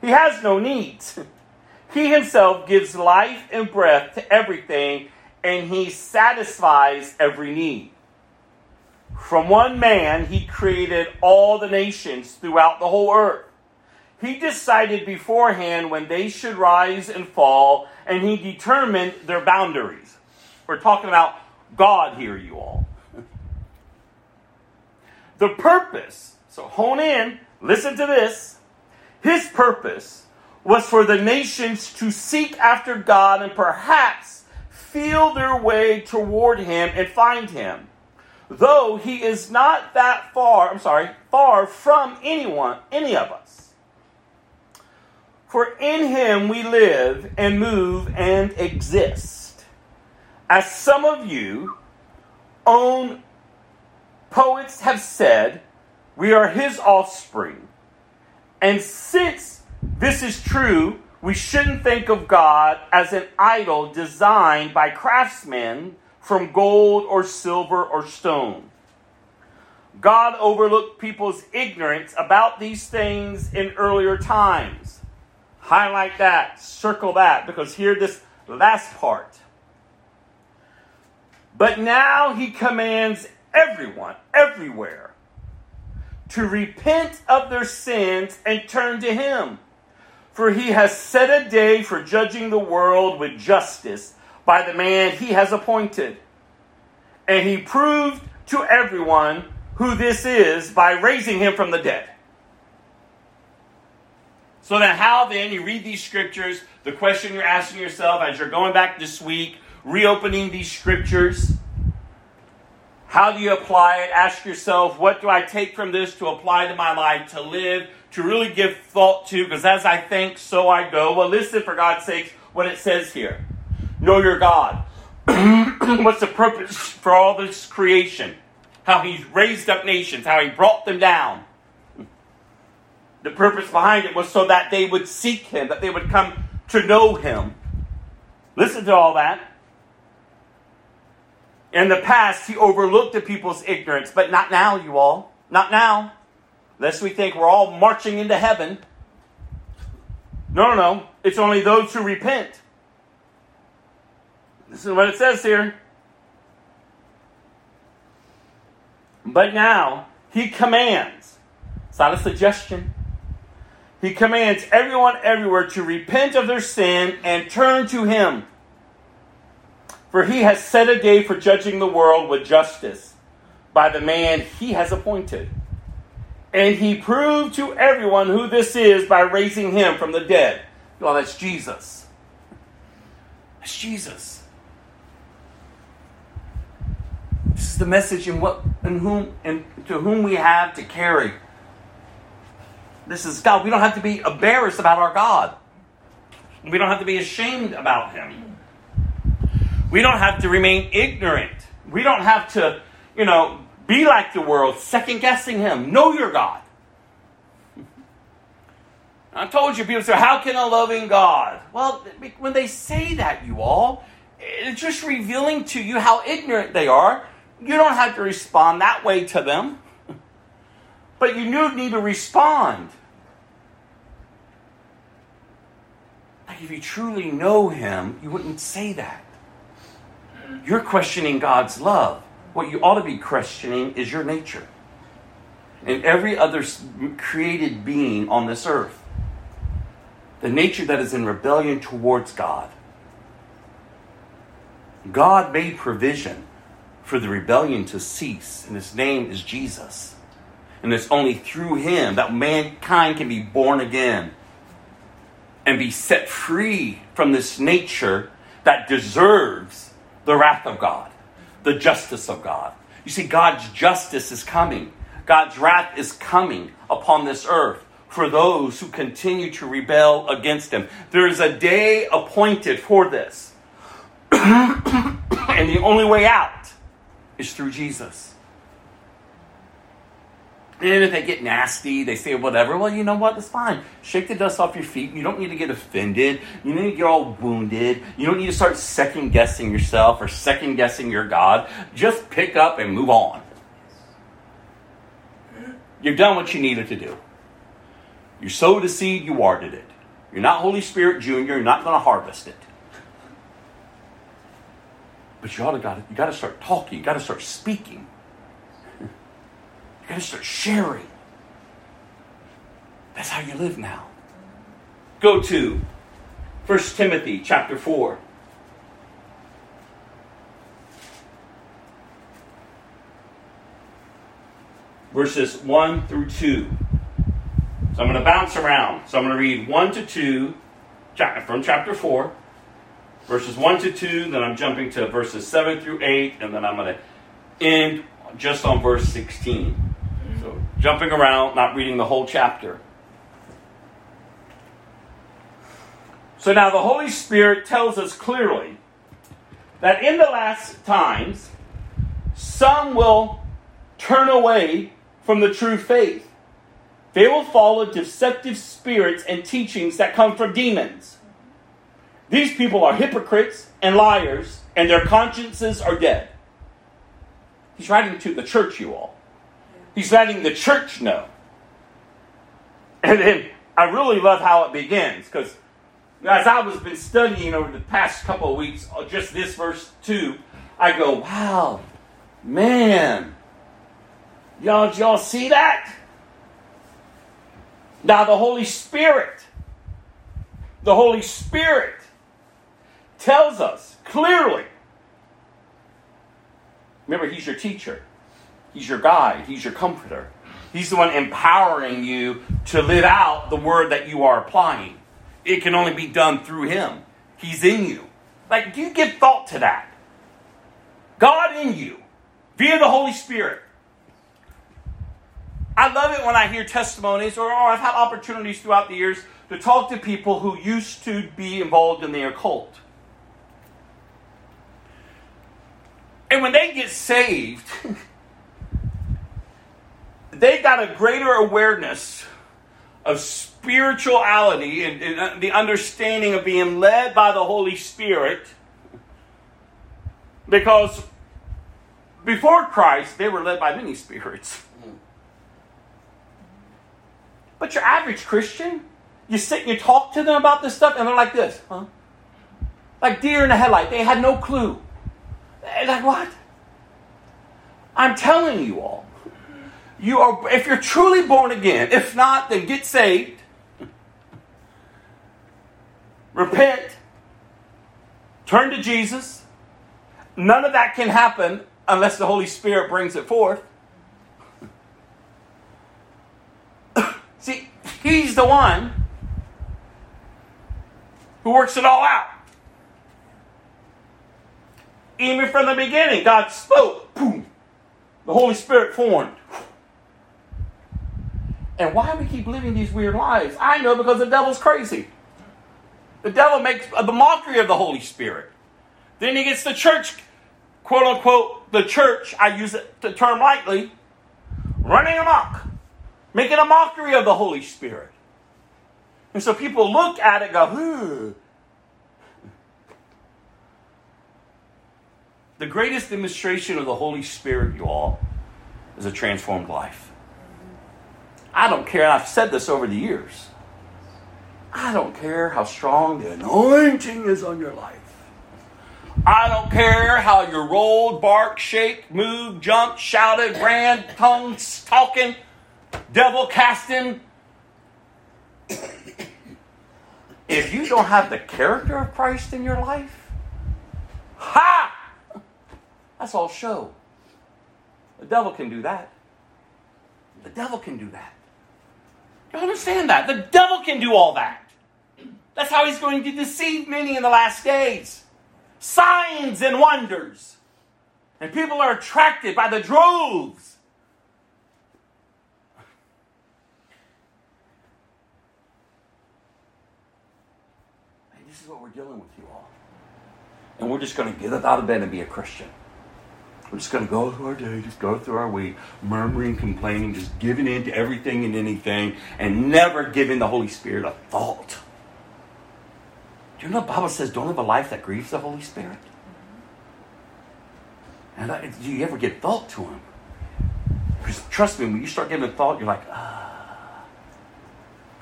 [SPEAKER 4] He has no needs. He Himself gives life and breath to everything, and He satisfies every need. From one man, he created all the nations throughout the whole earth. He decided beforehand when they should rise and fall, and he determined their boundaries. We're talking about God here, you all. The purpose, so hone in, listen to this. His purpose was for the nations to seek after God and perhaps feel their way toward Him and find Him. Though He is not that far, I'm sorry, far from anyone, any of us. For in Him we live and move and exist. As some of you own poets have said, we are His offspring. And since this is true, we shouldn't think of God as an idol designed by craftsmen from gold or silver or stone. God overlooked people's ignorance about these things in earlier times. Highlight that, circle that, because here, this last part. But now he commands everyone, everywhere, to repent of their sins and turn to Him. For He has set a day for judging the world with justice by the man He has appointed. And He proved to everyone who this is by raising Him from the dead. So then, how then you read these scriptures? The question you're asking yourself as you're going back this week, reopening these scriptures how do you apply it? Ask yourself, what do I take from this to apply to my life, to live, to really give thought to? Because as I think, so I go. Well, listen, for God's sakes, what it says here Know your God. What's the purpose for all this creation? How He's raised up nations, how He brought them down. The purpose behind it was so that they would seek Him, that they would come to know Him. Listen to all that. In the past, he overlooked the people's ignorance, but not now, you all. Not now. Lest we think we're all marching into heaven. No, no, no. It's only those who repent. This is what it says here. But now, he commands. It's not a suggestion. He commands everyone everywhere to repent of their sin and turn to him. For he has set a day for judging the world with justice by the man he has appointed. And he proved to everyone who this is by raising him from the dead. Well, that's Jesus. That's Jesus. This is the message in what in whom and to whom we have to carry. This is God. We don't have to be embarrassed about our God. We don't have to be ashamed about him. We don't have to remain ignorant. We don't have to, you know, be like the world, second guessing Him. Know your God. I told you, people say, How can a loving God? Well, when they say that, you all, it's just revealing to you how ignorant they are. You don't have to respond that way to them, but you do need to respond. Like if you truly know Him, you wouldn't say that. You're questioning God's love. What you ought to be questioning is your nature and every other created being on this earth. The nature that is in rebellion towards God. God made provision for the rebellion to cease, and his name is Jesus. And it's only through him that mankind can be born again and be set free from this nature that deserves the wrath of God, the justice of God. You see, God's justice is coming. God's wrath is coming upon this earth for those who continue to rebel against Him. There is a day appointed for this. and the only way out is through Jesus. And if they get nasty, they say whatever, well, you know what? It's fine. Shake the dust off your feet. You don't need to get offended. You need to get all wounded. You don't need to start second guessing yourself or second guessing your God. Just pick up and move on. You've done what you needed to do. You sowed a seed, you watered it. You're not Holy Spirit Junior, you're not going to harvest it. But you ought to got you got to start talking, you got to start speaking. You got to start sharing. That's how you live now. Go to 1 Timothy chapter 4. verses 1 through 2. So I'm going to bounce around. So I'm going to read 1 to 2 from chapter 4, verses 1 to 2, then I'm jumping to verses 7 through 8, and then I'm going to end just on verse 16. Jumping around, not reading the whole chapter. So now the Holy Spirit tells us clearly that in the last times, some will turn away from the true faith. They will follow deceptive spirits and teachings that come from demons. These people are hypocrites and liars, and their consciences are dead. He's writing to the church, you all. He's letting the church know. And then I really love how it begins because as I was been studying over the past couple of weeks, uh, just this verse two, I go, wow, man, y'all, y'all see that? Now the Holy Spirit, the Holy Spirit tells us clearly. Remember, He's your teacher, He's your guide, He's your comforter. He's the one empowering you to live out the word that you are applying. It can only be done through Him. He's in you. Like, do you give thought to that? God in you, via the Holy Spirit. I love it when I hear testimonies, or, or I've had opportunities throughout the years to talk to people who used to be involved in the occult. And when they get saved, they got a greater awareness of spirituality and, and, uh, the understanding of being led by the Holy Spirit. Because before Christ, they were led by many spirits. But your average Christian, you sit and you talk to them about this stuff, and they're like this, huh? Like deer in the headlight. They had no clue. Like what? I'm telling you all. You are if you're truly born again, if not, then get saved. Repent. Turn to Jesus. None of that can happen unless the Holy Spirit brings it forth. See, He's the one who works it all out. Even from the beginning, God spoke. Boom. The Holy Spirit formed. And why we keep living these weird lives? I know because the devil's crazy. The devil makes the mockery of the Holy Spirit. Then he gets the church, quote unquote, the church, I use it the term lightly, running amok, making a mockery of the Holy Spirit. And so people look at it go, Ugh. The greatest demonstration of the Holy Spirit, you all, is a transformed life. I don't care, I've said this over the years. I don't care how strong the anointing is on your life. I don't care how you rolled, barked, shake, moved, jumped, shouted, ran, tongues talking, devil casting. if you don't have the character of Christ in your life, ha! That's all show. The devil can do that. The devil can do that. You understand that? The devil can do all that. That's how he's going to deceive many in the last days. Signs and wonders. And people are attracted by the droves. This is what we're dealing with, you all. And we're just going to get up out of bed and be a Christian. We're just going to go through our day, just go through our week, murmuring, complaining, just giving in to everything and anything, and never giving the Holy Spirit a thought. Do you know the Bible says don't live a life that grieves the Holy Spirit? And I, do you ever give thought to Him? Because trust me, when you start giving thought, you're like, ah,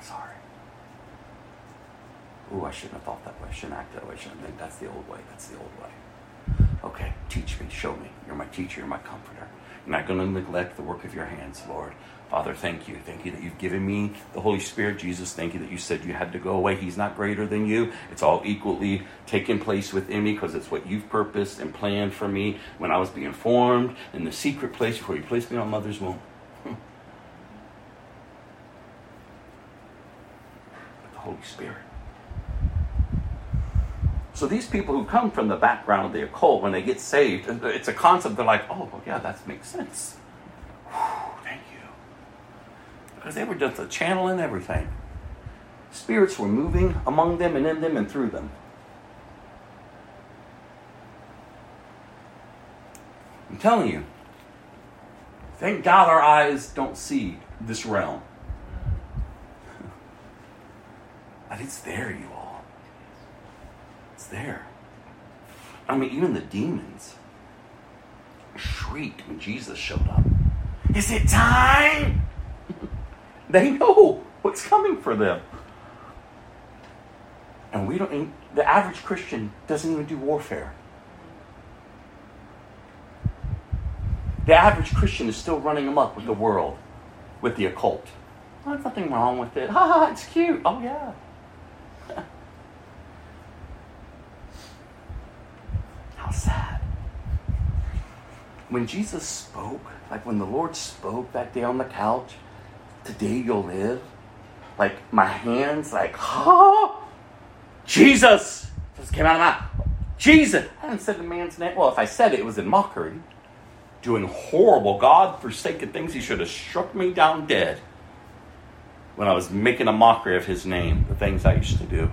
[SPEAKER 4] sorry. Ooh, I shouldn't have thought that way. I shouldn't act that way. I shouldn't think that's the old way. That's the old way. Okay, teach me, show me. You're my teacher, you're my comforter. You're not going to neglect the work of your hands, Lord. Father, thank you. Thank you that you've given me the Holy Spirit. Jesus, thank you that you said you had to go away. He's not greater than you. It's all equally taking place within me because it's what you've purposed and planned for me when I was being formed in the secret place before you placed me on mother's womb. The Holy Spirit. So these people who come from the background of the occult, when they get saved, uh, it's a concept they're like, oh, well, yeah, that makes sense. Whew, thank you. Because they were just a channel in everything. Spirits were moving among them and in them and through them. I'm telling you, thank God our eyes don't see this realm. But it's there, you. It's there. I mean, even the demons shrieked when Jesus showed up. Is it time? they know what's coming for them. And we don't, the average Christian doesn't even do warfare. The average Christian is still running amok with the world, with the occult. Oh, there's nothing wrong with it. Ha ha, it's cute. Oh, yeah. Sad. When Jesus spoke, like when the Lord spoke that day on the couch, today you'll live, like my hands, like, ha, Jesus just came out of my Jesus. I hadn't said the man's name. Well, if I said it, it was in mockery doing horrible, God forsaken things. He should have struck me down dead when I was making a mockery of his name, the things I used to do.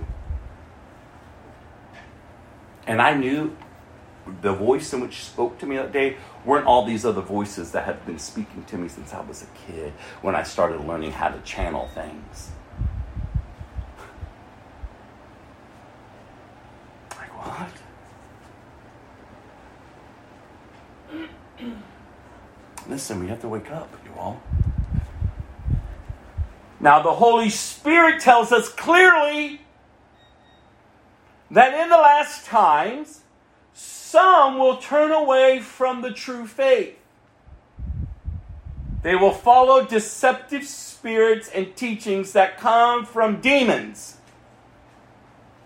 [SPEAKER 4] And I knew the voice in which spoke to me that day weren't all these other voices that had been speaking to me since I was a kid when I started learning how to channel things. Like, what? Listen, we have to wake up, you all. Now, the Holy Spirit tells us clearly that in the last times, some will turn away from the true faith. They will follow deceptive spirits and teachings that come from demons.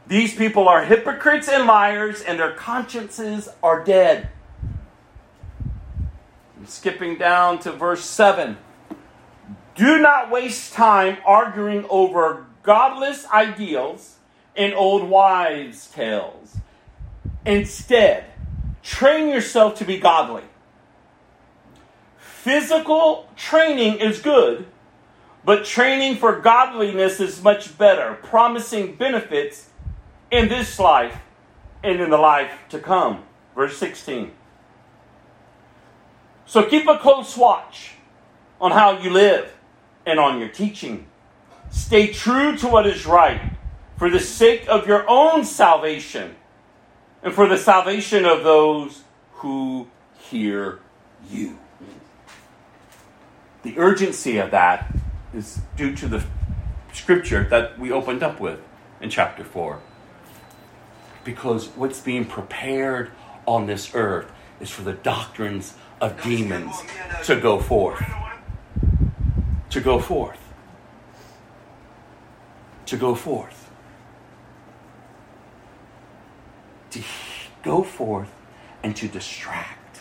[SPEAKER 4] These people are hypocrites and liars, and their consciences are dead. Skipping down to verse 7. Do not waste time arguing over godless ideals and old wives' tales. Instead, train yourself to be godly. Physical training is good, but training for godliness is much better, promising benefits in this life and in the life to come. Verse 16. So keep a close watch on how you live and on your teaching. Stay true to what is right for the sake of your own salvation and for the salvation of those who hear you. The urgency of that is due to the scripture that we opened up with in chapter 4. Because what's being prepared on this earth is for the doctrines of demons to go forth. To go forth. To go forth. To go forth and to distract.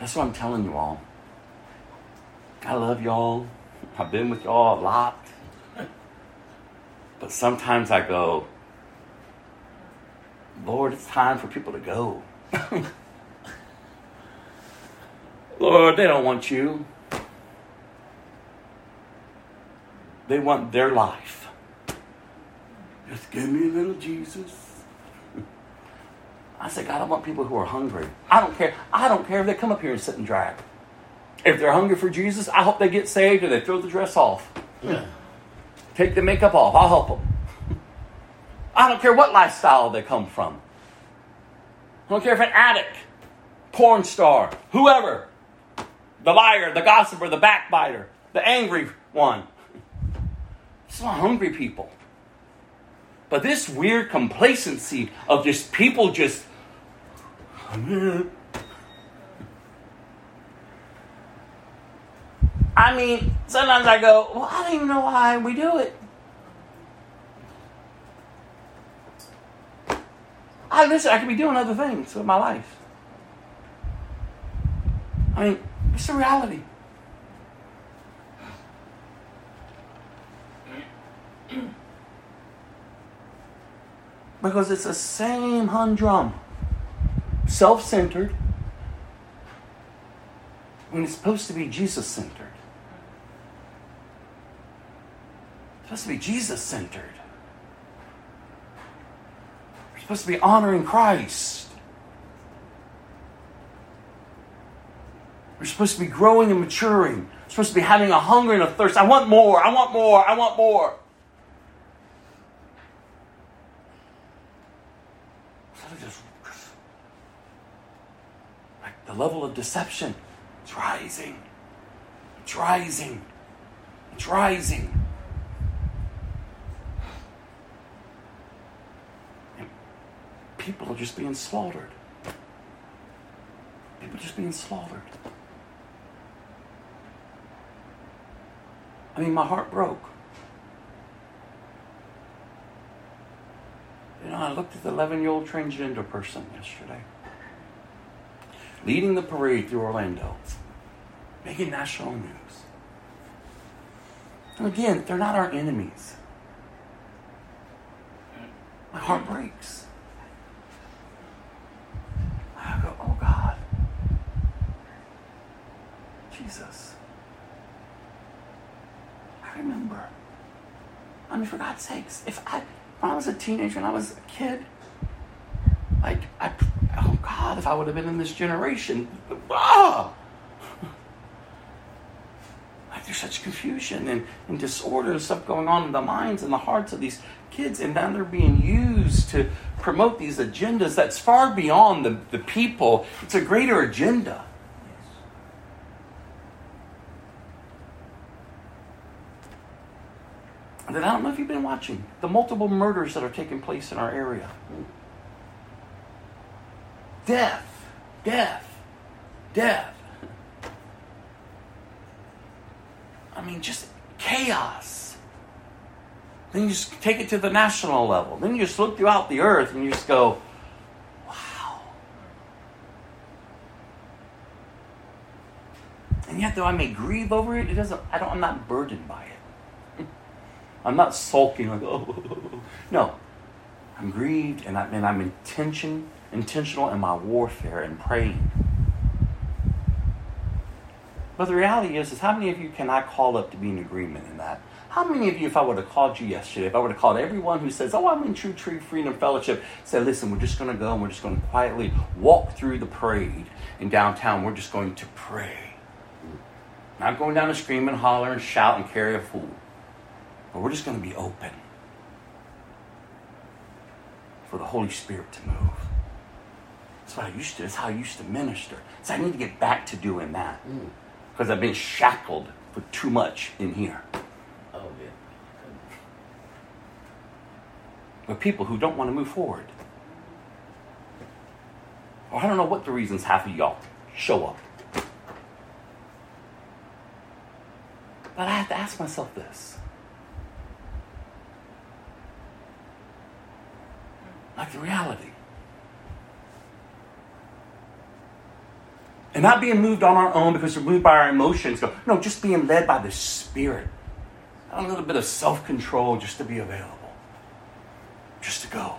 [SPEAKER 4] That's what I'm telling you all. I love y'all. I've been with y'all a lot. But sometimes I go, Lord, it's time for people to go. Lord, they don't want you. They want their life. Just give me a little Jesus. I said, God, I want people who are hungry. I don't care. I don't care if they come up here and sit and drag. If they're hungry for Jesus, I hope they get saved or they throw the dress off. Yeah. Take the makeup off. I'll help them. I don't care what lifestyle they come from. I don't care if an addict, porn star, whoever, the liar, the gossiper, the backbiter, the angry one. It's not hungry people. But this weird complacency of just people just. I mean, sometimes I go, well, I don't even know why we do it. I listen, I could be doing other things with my life. I mean, it's a reality. Because it's the same humdrum. Self centered. When it's supposed to be Jesus centered. Supposed to be Jesus centered. We're supposed to be honoring Christ. We're supposed to be growing and maturing. We're supposed to be having a hunger and a thirst. I want more. I want more. I want more. Instead of just, like the level of deception, it's rising. It's rising. It's rising. And people are just being slaughtered. People are just being slaughtered. I mean, my heart broke. You know, I looked at the 11 year old transgender person yesterday, leading the parade through Orlando, making national news. And again, they're not our enemies. My heart breaks. I go, oh God, Jesus. I remember. I mean, for God's sakes, if I, when I was a teenager and I was a kid, like, I, oh God, if I would have been in this generation, ah! Like, there's such confusion and, and disorder and stuff going on in the minds and the hearts of these kids, and now they're being used to promote these agendas that's far beyond the, the people. It's a greater agenda. And then I don't know if you've been watching the multiple murders that are taking place in our area. Death, death, death. I mean, just chaos. Then you just take it to the national level. Then you just look throughout the earth and you just go, wow. And yet, though I may grieve over it, it doesn't. I don't. I'm not burdened by it. I'm not sulking like, oh, no. I'm grieved and, I, and I'm intention, intentional in my warfare and praying. But the reality is, is how many of you can I call up to be in agreement in that? How many of you, if I would have called you yesterday, if I would have called everyone who says, oh, I'm in True Tree Freedom Fellowship, say, listen, we're just going to go and we're just going to quietly walk through the parade in downtown. We're just going to pray. Not going down to scream and holler and shout and carry a fool. But we're just going to be open for the Holy Spirit to move. That's what I used to. That's how I used to minister. So I need to get back to doing that hmm. because I've been shackled for too much in here.
[SPEAKER 6] Oh, yeah.
[SPEAKER 4] With people who don't want to move forward. Or I don't know what the reasons half of y'all show up. But I have to ask myself this. Like the reality. And not being moved on our own because we're moved by our emotions. No, just being led by the Spirit. A little bit of self control just to be available. Just to go.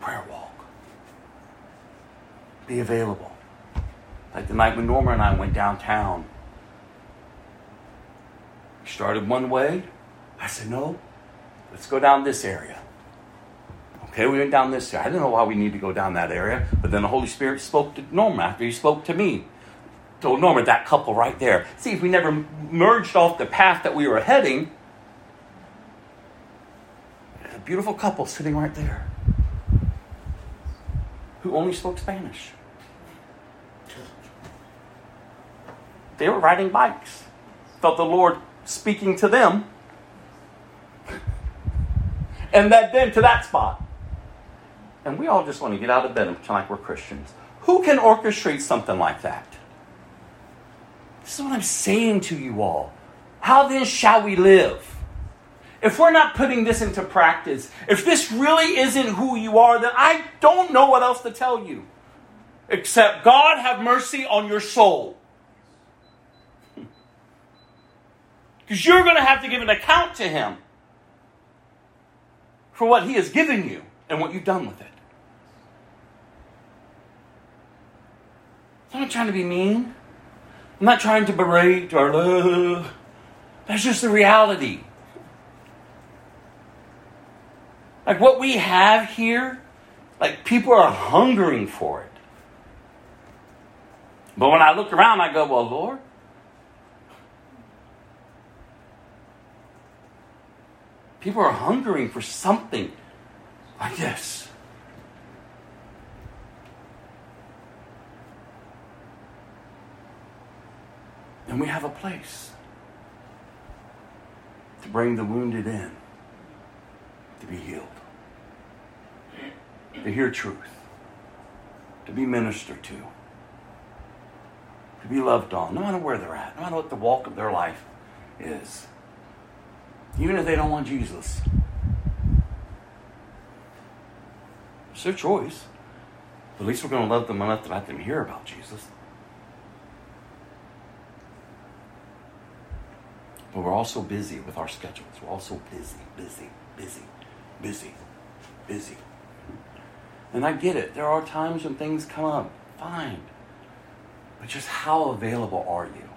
[SPEAKER 4] Prayer walk. Be available. Like the night when Norma and I went downtown. We started one way. I said, no, let's go down this area. Okay, we went down this area. I didn't know why we need to go down that area, but then the Holy Spirit spoke to Norma after he spoke to me. Told Norma, that couple right there. See, if we never merged off the path that we were heading, a beautiful couple sitting right there who only spoke Spanish. They were riding bikes. Felt the Lord speaking to them. And led them to that spot. And we all just want to get out of bed and pretend like we're Christians. Who can orchestrate something like that? This is what I'm saying to you all. How then shall we live? If we're not putting this into practice, if this really isn't who you are, then I don't know what else to tell you. Except God have mercy on your soul. Because you're going to have to give an account to him for what he has given you and what you've done with it. I'm not trying to be mean. I'm not trying to berate or uh, that's just the reality. Like what we have here, like people are hungering for it. But when I look around, I go, well, Lord, people are hungering for something like this. And we have a place to bring the wounded in, to be healed, to hear truth, to be ministered to, to be loved on, no matter where they're at, no matter what the walk of their life is. Even if they don't want Jesus. It's their choice. At least we're going to love them enough to let them hear about Jesus. But we're also busy with our schedules. We're also busy, busy, busy, busy, busy. And I get it. There are times when things come up. Fine. But just how available are you?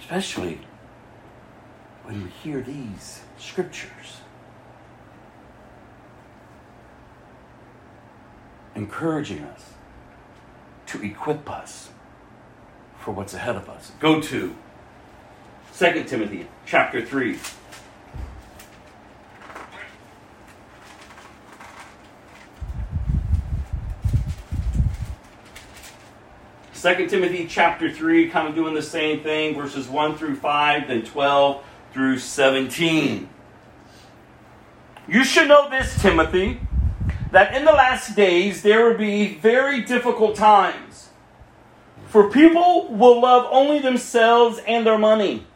[SPEAKER 4] Especially when we hear these scriptures. Encouraging us to equip us for what's ahead of us. Go to 2 Timothy chapter 3. Second Timothy chapter 3, kind of doing the same thing, verses 1 through 5, then 12 through 17. You should know this, Timothy, that in the last days there will be very difficult times. For people will love only themselves and their money.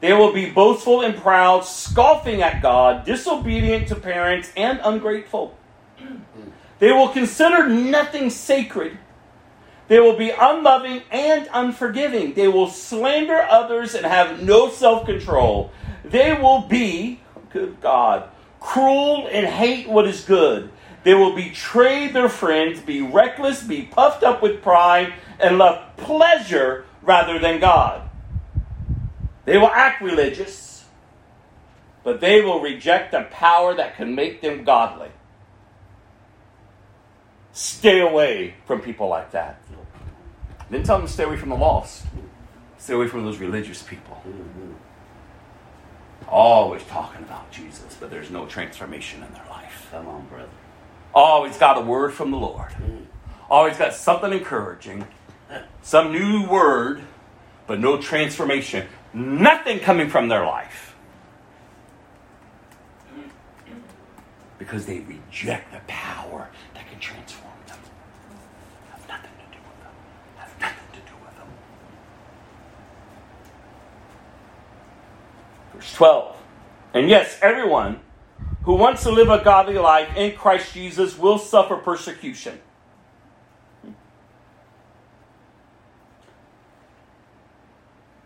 [SPEAKER 4] They will be boastful and proud, scoffing at God, disobedient to parents, and ungrateful. They will consider nothing sacred. They will be unloving and unforgiving. They will slander others and have no self control. They will be, good God, cruel and hate what is good. They will betray their friends, be reckless, be puffed up with pride, and love pleasure rather than God. They will act religious, but they will reject the power that can make them godly. Stay away from people like that. Didn't tell them to stay away from the lost. Stay away from those religious people. Always talking about Jesus, but there's no transformation in their life.
[SPEAKER 6] Come on, brother.
[SPEAKER 4] Always got a word from the Lord. Always got something encouraging, some new word, but no transformation. Nothing coming from their life. Because they reject the power that can transform them. Have nothing to do with them. Have nothing to do with them. Verse 12. And yes, everyone who wants to live a godly life in Christ Jesus will suffer persecution.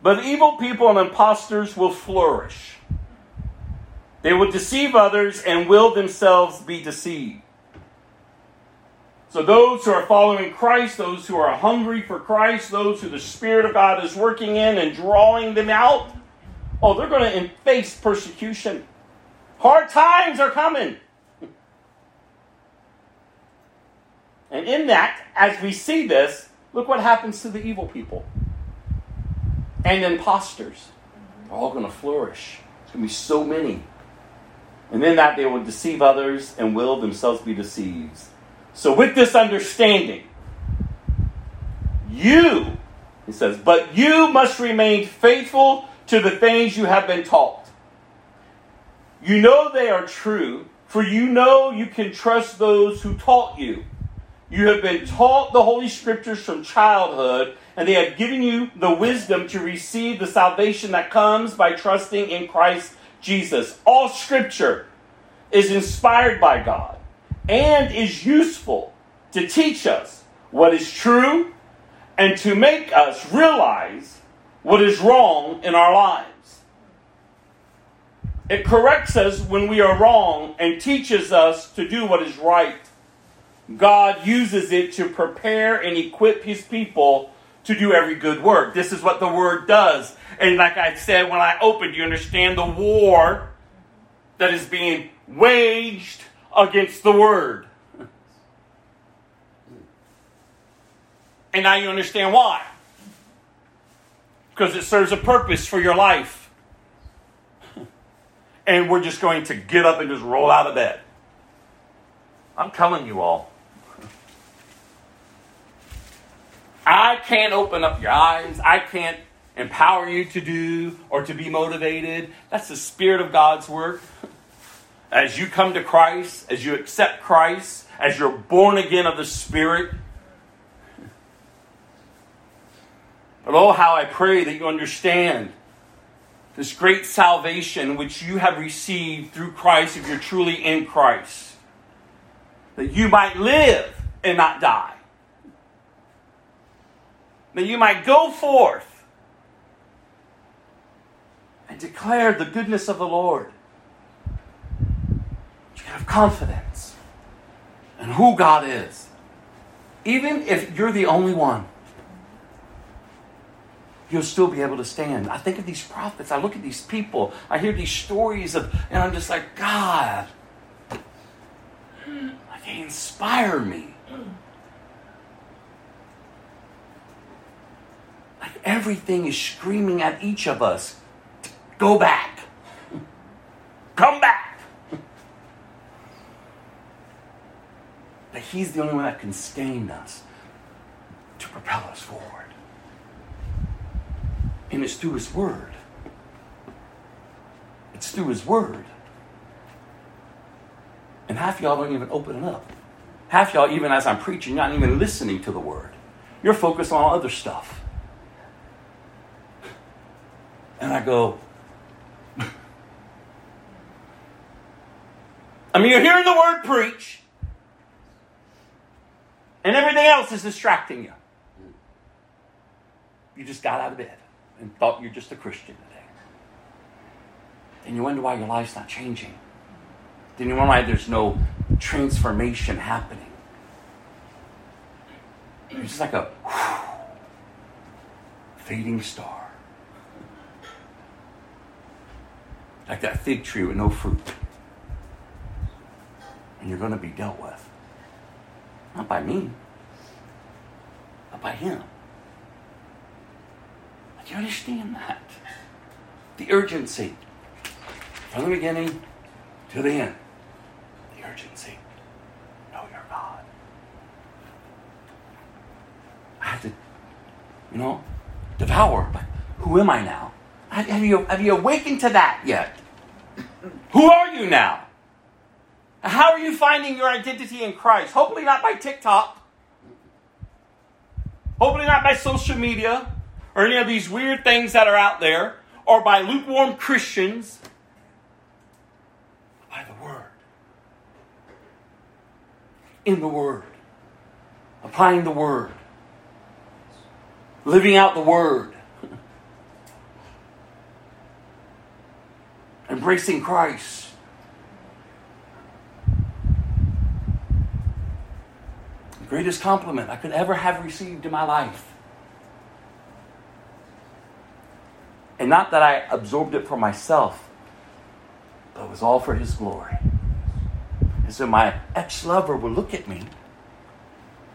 [SPEAKER 4] But evil people and impostors will flourish. They will deceive others and will themselves be deceived. So, those who are following Christ, those who are hungry for Christ, those who the Spirit of God is working in and drawing them out, oh, they're going to face persecution. Hard times are coming. And in that, as we see this, look what happens to the evil people and imposters. They're all going to flourish. There's going to be so many. And in that, they will deceive others and will themselves be deceived. So, with this understanding, you, he says, but you must remain faithful to the things you have been taught. You know they are true, for you know you can trust those who taught you. You have been taught the Holy Scriptures from childhood, and they have given you the wisdom to receive the salvation that comes by trusting in Christ Jesus. All Scripture is inspired by God and is useful to teach us what is true and to make us realize what is wrong in our lives. It corrects us when we are wrong and teaches us to do what is right. God uses it to prepare and equip his people to do every good work. This is what the word does. And like I said when I opened, you understand the war that is being waged against the word. And now you understand why. Because it serves a purpose for your life. And we're just going to get up and just roll out of bed. I'm telling you all. I can't open up your eyes. I can't empower you to do or to be motivated. That's the Spirit of God's work. As you come to Christ, as you accept Christ, as you're born again of the Spirit. But oh, how I pray that you understand this great salvation which you have received through Christ if you're truly in Christ. That you might live and not die. That you might go forth and declare the goodness of the Lord. You can have confidence in who God is. Even if you're the only one, you'll still be able to stand. I think of these prophets, I look at these people, I hear these stories of, and I'm just like, God, like they inspire me. Like everything is screaming at each of us Go back. Come back. But He's the only one that can sustain us to propel us forward. And it's through His Word. It's through His Word. And half y'all don't even open it up. Half y'all, even as I'm preaching, not even listening to the Word. You're focused on other stuff. And I go, I mean, you're hearing the word preach, and everything else is distracting you. You just got out of bed and thought you're just a Christian today. And you wonder why your life's not changing. Then you wonder why there's no transformation happening. It's just like a whew, fading star. Like that fig tree with no fruit and you're going to be dealt with. Not by me, but by Him. You understand that? The urgency. From the beginning to the end. The urgency. Know your God. I have to, you know, devour. But who am I now? Have you, have you awakened to that yet? Who are you now? How are you finding your identity in Christ? Hopefully, not by TikTok. Hopefully, not by social media or any of these weird things that are out there or by lukewarm Christians. By the Word. In the Word. Applying the Word. Living out the Word. Embracing Christ. greatest compliment I could ever have received in my life. And not that I absorbed it for myself, but it was all for His glory. And so my ex lover would look at me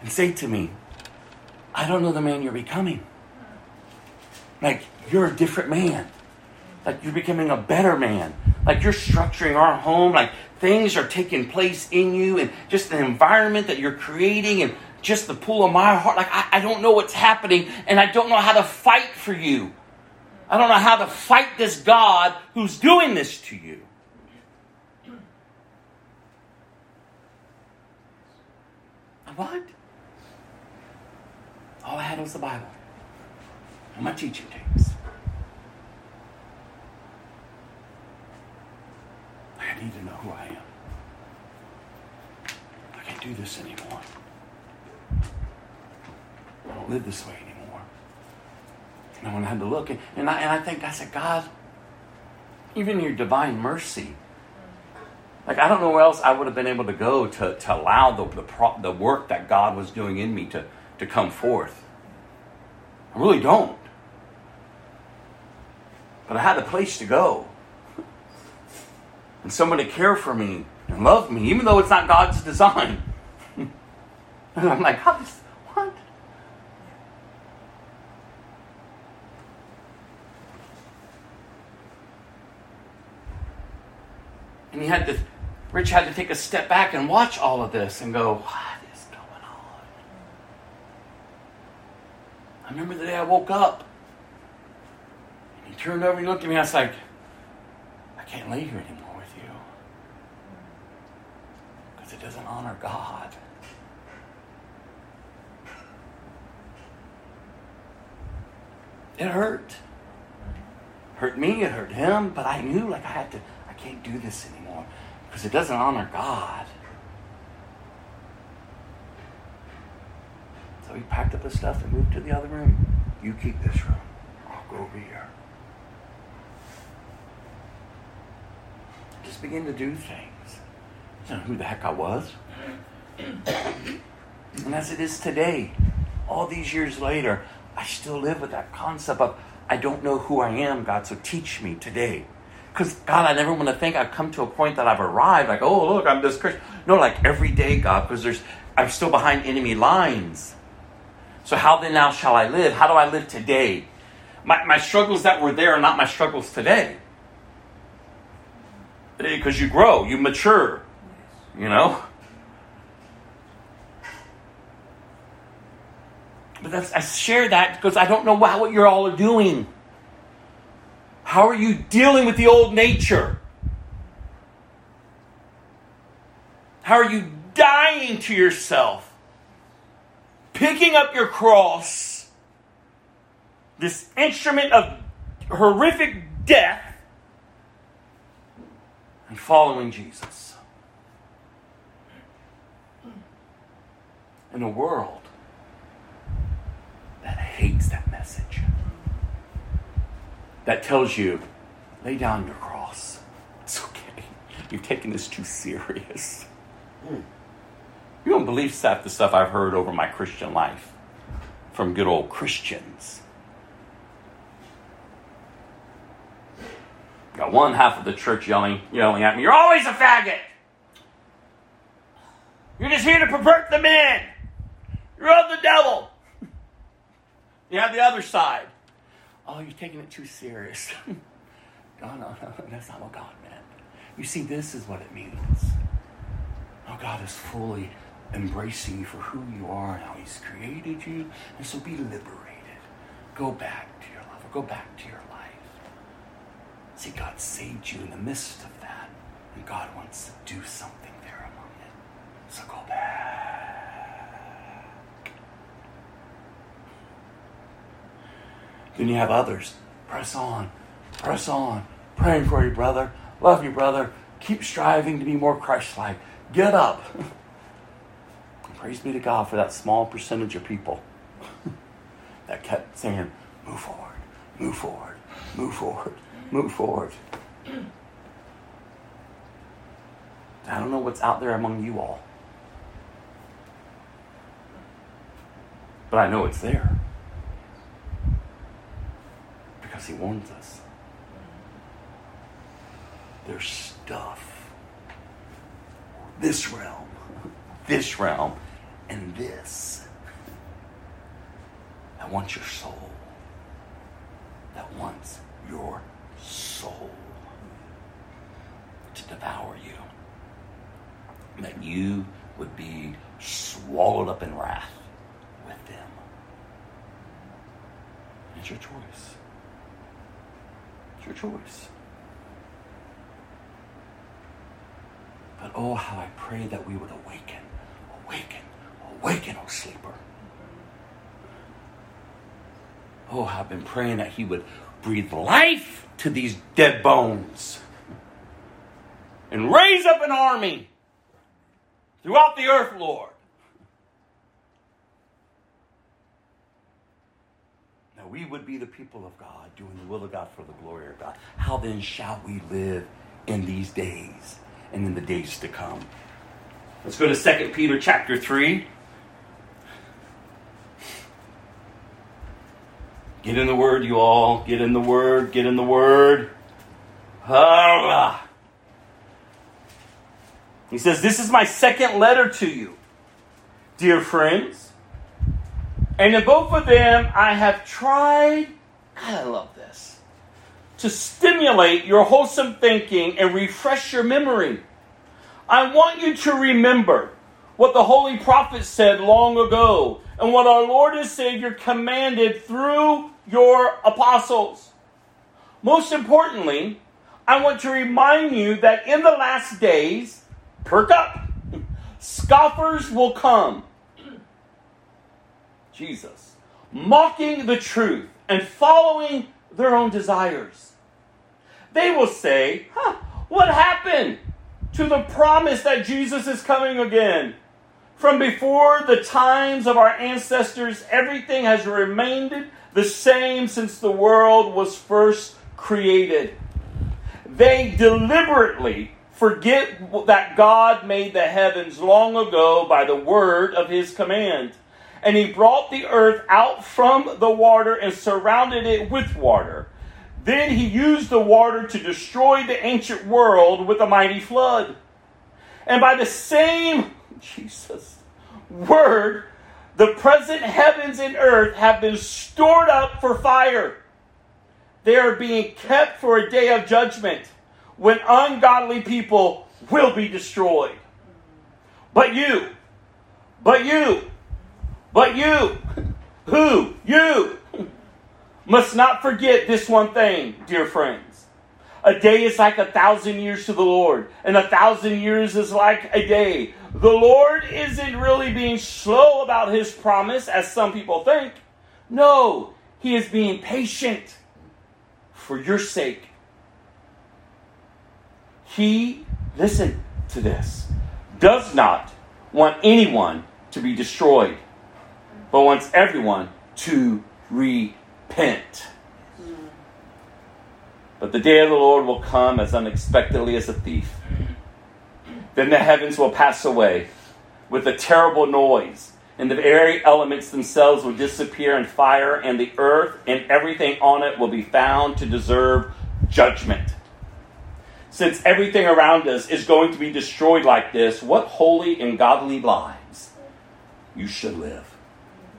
[SPEAKER 4] and say to me, I don't know the man you're becoming. Like, you're a different man. Like, you're becoming a better man. Like, you're structuring our home. Like, things are taking place in you and just the environment that you're creating and just the pull of my heart. Like, I, I don't know what's happening and I don't know how to fight for you. I don't know how to fight this God who's doing this to you. What? All I had was the Bible and my teaching tapes. I need to know who I am. I can't do this anymore. I don't live this way anymore. No one had to look. And I, and I think, I said, God, even your divine mercy, like I don't know where else I would have been able to go to, to allow the, the, pro, the work that God was doing in me to, to come forth. I really don't. But I had a place to go. And someone to care for me and love me, even though it's not God's design. and I'm like, God, this, what? And he had to, Rich had to take a step back and watch all of this and go, what is going on? I remember the day I woke up. And he turned over and looked at me. I was like, I can't lay here anymore with you. Because it doesn't honor God. It hurt. Hurt me, it hurt him, but I knew like I had to, can't do this anymore because it doesn't honor God. So he packed up his stuff and moved to the other room. You keep this room. I'll go over here. Just begin to do things. I know who the heck I was. and as it is today, all these years later, I still live with that concept of I don't know who I am, God, so teach me today. Because, God, I never want to think I've come to a point that I've arrived, like, oh, look, I'm this Christian. No, like every day, God, because there's I'm still behind enemy lines. So how then now shall I live? How do I live today? My, my struggles that were there are not my struggles today. Because you grow, you mature, you know? But that's, I share that because I don't know what you're all are doing. How are you dealing with the old nature? How are you dying to yourself? Picking up your cross, this instrument of horrific death, and following Jesus. In a world that hates that. That tells you, lay down your cross. It's okay. You've taken this too serious. You don't believe half the stuff I've heard over my Christian life from good old Christians. Got one half of the church yelling, yelling at me, You're always a faggot. You're just here to pervert the men. You're of the devil. You have the other side. Oh, you're taking it too serious. no, no, no, that's not what God meant. You see, this is what it means. Oh, God is fully embracing you for who you are and how He's created you. And so be liberated. Go back to your love. Go back to your life. See, God saved you in the midst of that. And God wants to do something there among it. So go back. Then you have others. Press on. Press on. Praying for you, brother. Love you, brother. Keep striving to be more Christ like. Get up. Praise be to God for that small percentage of people that kept saying, move forward, move forward, move forward, move forward. I don't know what's out there among you all, but I know it's there because he warns us. There's stuff. This realm, this realm, and this that wants your soul. That wants your soul to devour you. That you would be swallowed up in wrath with them. It's your choice. It's your choice. But oh, how I pray that we would awaken, awaken, awaken, oh sleeper. Oh, I've been praying that He would breathe life to these dead bones and raise up an army throughout the earth, Lord. We would be the people of God, doing the will of God for the glory of God. How then shall we live in these days and in the days to come? Let's go to 2 Peter chapter 3. Get in the word, you all. Get in the word. Get in the word. Ah. He says, This is my second letter to you, dear friends. And in both of them, I have tried, God, I love this, to stimulate your wholesome thinking and refresh your memory. I want you to remember what the holy prophet said long ago and what our Lord and Savior commanded through your apostles. Most importantly, I want to remind you that in the last days, perk up, scoffers will come. Jesus, mocking the truth and following their own desires. They will say, huh, what happened to the promise that Jesus is coming again? From before the times of our ancestors, everything has remained the same since the world was first created. They deliberately forget that God made the heavens long ago by the word of his command. And he brought the earth out from the water and surrounded it with water. Then he used the water to destroy the ancient world with a mighty flood. And by the same Jesus word, the present heavens and earth have been stored up for fire. They are being kept for a day of judgment when ungodly people will be destroyed. But you, but you, but you, who? You must not forget this one thing, dear friends. A day is like a thousand years to the Lord, and a thousand years is like a day. The Lord isn't really being slow about his promise, as some people think. No, he is being patient for your sake. He, listen to this, does not want anyone to be destroyed, but wants everyone to repent. But the day of the Lord will come as unexpectedly as a thief. Then the heavens will pass away with a terrible noise, and the very elements themselves will disappear in fire, and the earth and everything on it will be found to deserve judgment. Since everything around us is going to be destroyed like this, what holy and godly lives you should live.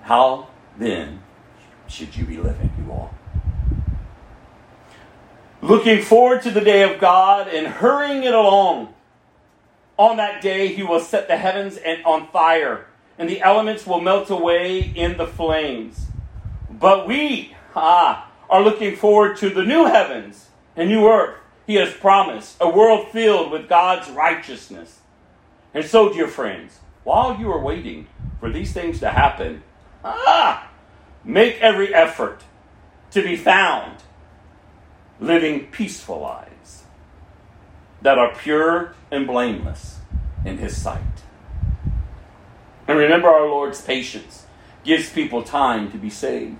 [SPEAKER 4] How then should you be living, you all? Looking forward to the day of God and hurrying it along on that day, he will set the heavens on fire, and the elements will melt away in the flames. But we, ah, are looking forward to the new heavens and new earth he has promised, a world filled with God's righteousness. And so, dear friends, while you are waiting for these things to happen, ah, make every effort to be found living peaceful lives that are pure and blameless in His sight. And remember our Lord's patience gives people time to be saved.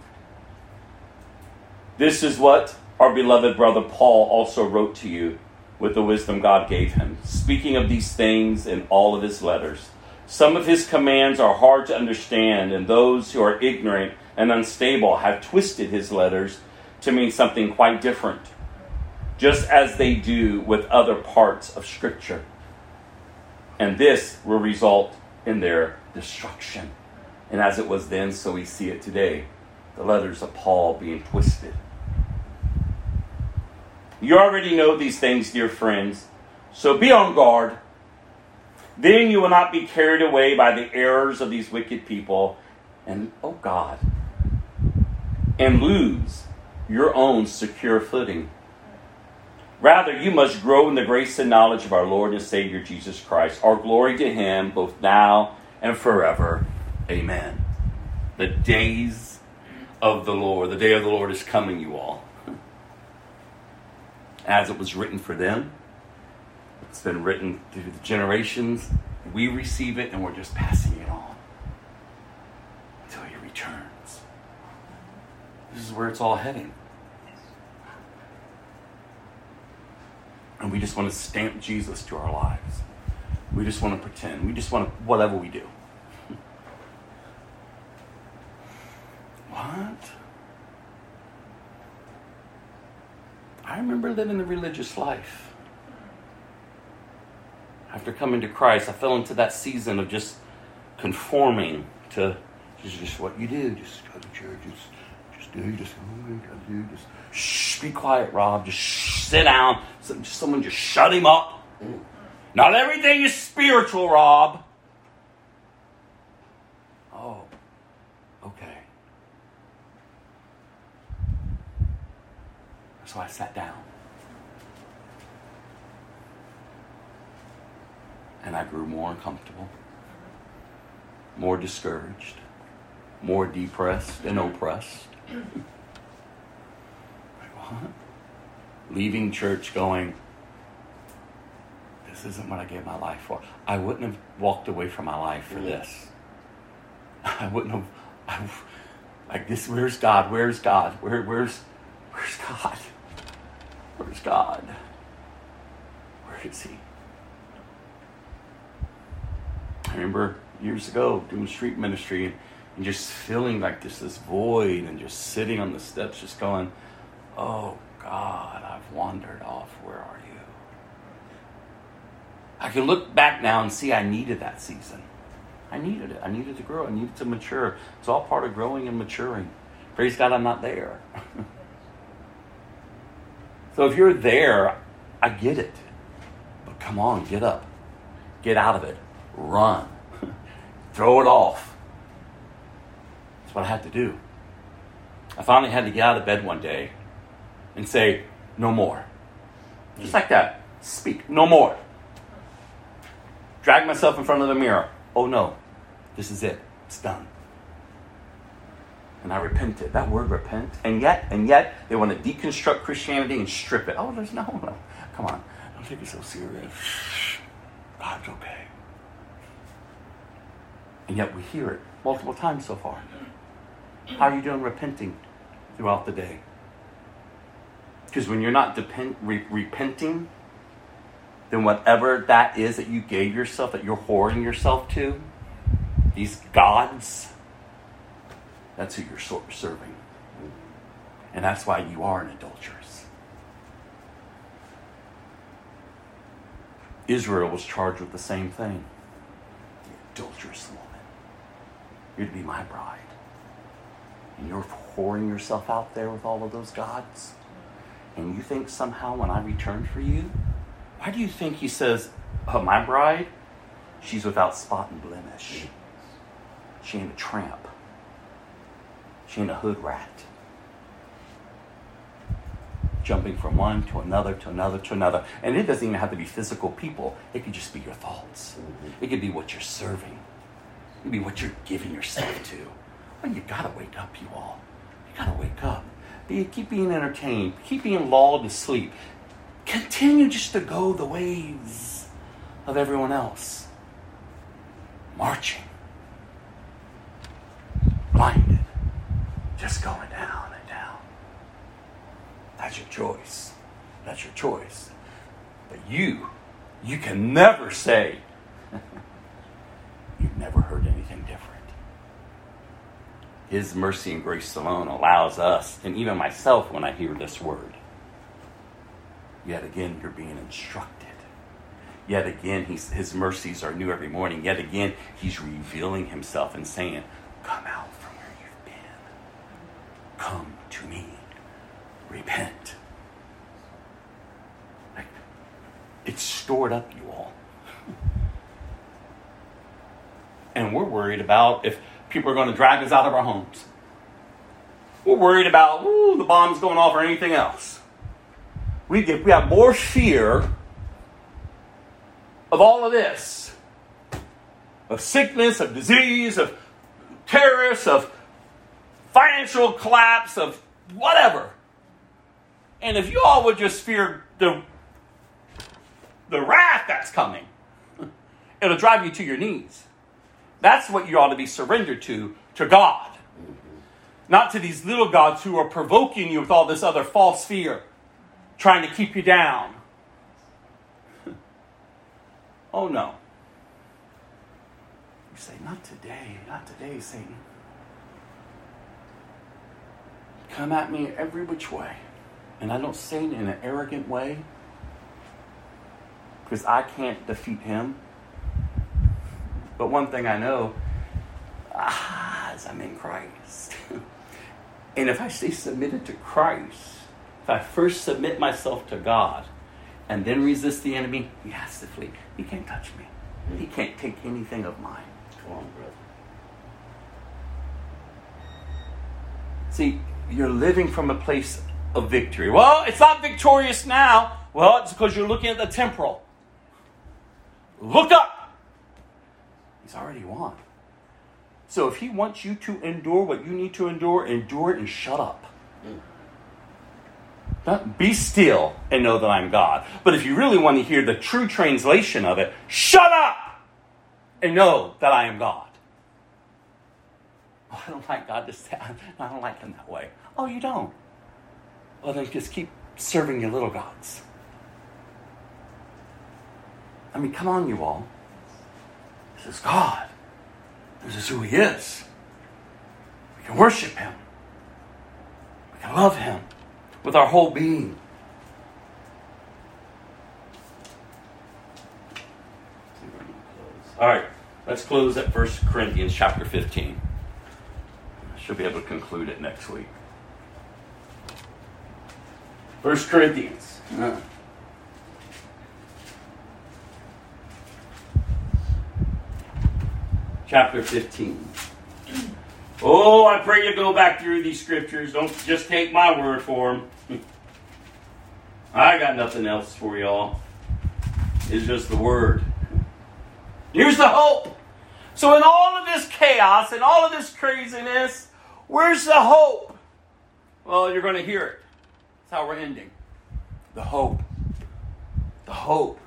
[SPEAKER 4] This is what our beloved brother Paul also wrote to you with the wisdom God gave him, speaking of these things in all of his letters. Some of his commands are hard to understand, and those who are ignorant and unstable have twisted his letters to mean something quite different just as they do with other parts of Scripture. And this will result in their destruction. And as it was then, so we see it today the letters of Paul being twisted. You already know these things, dear friends, so be on guard. Then you will not be carried away by the errors of these wicked people, and, oh God, and lose your own secure footing. Rather, you must grow in the grace and knowledge of our Lord and Savior Jesus Christ. Our glory to Him, both now and forever. Amen. The days of the Lord, the day of the Lord is coming, you all. As it was written for them, it's been written through the generations. We receive it and we're just passing it on until He returns. This is where it's all heading. And we just want to stamp Jesus to our lives. We just want to pretend. We just want to, whatever we do. what? I remember living the religious life. After coming to Christ, I fell into that season of just conforming to just, just what you do. Just go to church. Just, just do. Just do. Just shh, be quiet, Robb. Just shh, sit down. Some, someone just shut him up. Not everything is spiritual, Robb. Oh, okay. So I sat down. And I grew more uncomfortable, more discouraged, more depressed and oppressed. like, what? Leaving church going, this isn't what I gave my life for. I wouldn't have walked away from my life for this. I wouldn't have. I, like this. Where's God? Where's God? Where? Where's? Where's God? Where's God? Where is He? I remember years ago doing street ministry and just feeling like this this void and just sitting on the steps, just going, "Oh God, I've wandered off. Where are you?" I can look back now and see I needed that season. I needed it. I needed to grow. I needed to mature. It's all part of growing and maturing. Praise God, I'm not there. so if you're there, I get it. But come on, get up. Get out of it. Run. Throw it off. That's what I had to do. I finally had to get out of bed one day and say, no more. Just like that. Speak. No more. Drag myself in front of the mirror. Oh no, this is it. It's done. And I repented. That word repent. And yet, and yet, they want to deconstruct Christianity and strip it. Oh, there's no. Come on. Don't take it so serious. God's okay. And yet we hear it multiple times so far. How are you doing repenting throughout the day? Because when you're not depend, re- repenting, then whatever that is that you gave yourself, that you're whoring yourself to, these gods, that's who you're serving. And that's why you are an adulteress. Israel was charged with the same thing. The adulterous woman. You're to be my bride. And you're whoring yourself out there with all of those gods. And you think somehow when I return for you, why do you think he says, oh, my bride, she's without spot and blemish? She ain't a tramp. She ain't a hood rat. Jumping from one to another to another to another. And it doesn't even have to be physical people, it could just be your thoughts. It could be what you're serving, it be what you're giving yourself to. Well, you gotta wake up, you all. You gotta wake up. Be, keep being entertained, keep being lulled to sleep. Continue just to go the ways of everyone else. Marching. Blinded. Just going down and down. That's your choice. That's your choice. But you, you can never say, you've never heard different. His mercy and grace alone allows us, and even myself when I hear this word, Yet again, you're being instructed. Yet again, his mercies are new every morning. Yet again, he's revealing himself and saying, Come out from where you've been. Come to me. Repent. It's stored up, you all. and we're worried about if people are going to drag us out of our homes. We're worried about, ooh, the bomb's going off or anything else. We get we have more fear of all of this. Of sickness of disease of terrorists of financial collapse of whatever. And if you all would just fear the the wrath that's coming it'll drive you to your knees that's what you ought to be surrendered to to god Not to these little gods who are provoking you with all this other false fear, trying to keep you down. oh no. You say, Not today, not today, Satan. Come at me every which way. And I don't say it in an arrogant way because I can't defeat him. But one thing I know ah, is I'm in Christ. and if I stay submitted to Christ, if I first submit myself to God and then resist the enemy, he has to flee. He can't touch me. He can't take anything of mine.
[SPEAKER 2] Come on, brother.
[SPEAKER 4] See, you're living from a place of victory. Well, it's not victorious now. Well, it's because you're looking at the temporal. Look up. He's already won. So if he wants you to endure what you need to endure, endure it and shut up. Mm. Not be still and know that I'm God. But if you really want to hear the true translation of it, shut up and know that I am God. Oh, I don't like God to say, I don't like him that way. Oh, you don't? Well, then just keep serving your little gods. I mean, come on, you all. This is God. This is who He is. We can worship Him. We can love Him with our whole being. All right, let's close at 1 Corinthians chapter 15. I should be able to conclude it next week. 1 Corinthians. Uh. Chapter 15. Oh, I pray you go back through these scriptures. Don't just take my word for them. I got nothing else for y'all. It's just the word. Here's the hope. So, in all of this chaos and all of this craziness, where's the hope? Well, you're going to hear it. That's how we're ending. The hope. The hope.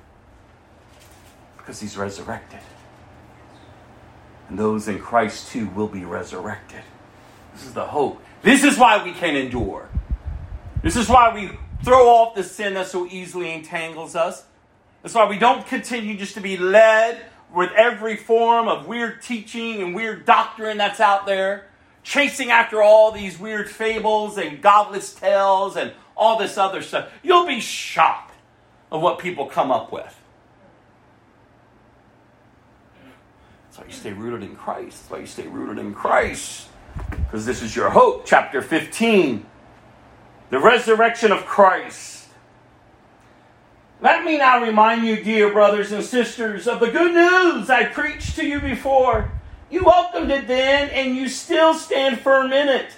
[SPEAKER 4] Because he's resurrected. And those in Christ too will be resurrected. This is the hope. This is why we can endure. This is why we throw off the sin that so easily entangles us. That's why we don't continue just to be led with every form of weird teaching and weird doctrine that's out there, chasing after all these weird fables and godless tales and all this other stuff. You'll be shocked of what people come up with. That's why you stay rooted in Christ. That's why you stay rooted in Christ. Because this is your hope. Chapter 15 the resurrection of Christ. Let me now remind you, dear brothers and sisters, of the good news I preached to you before. You welcomed it then, and you still stand firm in it.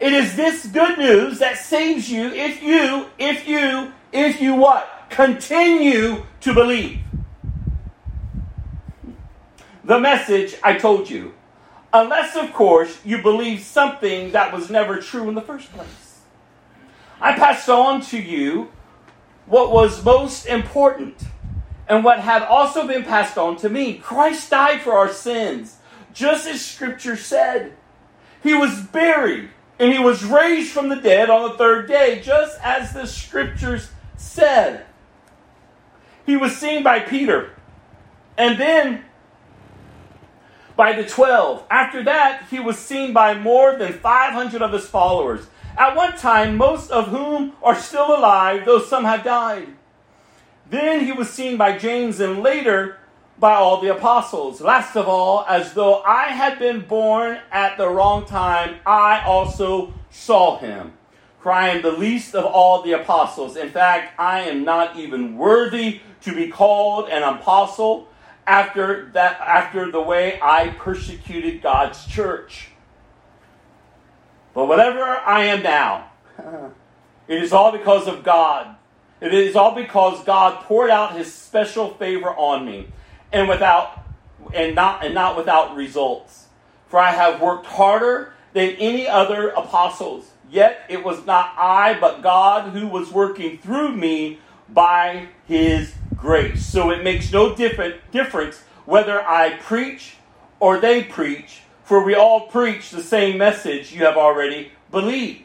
[SPEAKER 4] It is this good news that saves you if you, if you, if you what? Continue to believe. The message I told you. Unless, of course, you believe something that was never true in the first place. I passed on to you what was most important and what had also been passed on to me. Christ died for our sins, just as Scripture said. He was buried and he was raised from the dead on the third day, just as the Scriptures said. He was seen by Peter and then by the 12. After that, he was seen by more than 500 of his followers, at one time, most of whom are still alive, though some have died. Then he was seen by James, and later by all the apostles. Last of all, as though I had been born at the wrong time, I also saw him. For I am the least of all the apostles. In fact, I am not even worthy to be called an apostle after that after the way I persecuted God's church. But whatever I am now, it is all because of God. It is all because God poured out his special favor on me and without and not and not without results. For I have worked harder than any other apostles. Yet it was not I, but God who was working through me by his grace. So it makes no difference whether I preach or they preach, For we all preach the same message you have already believed.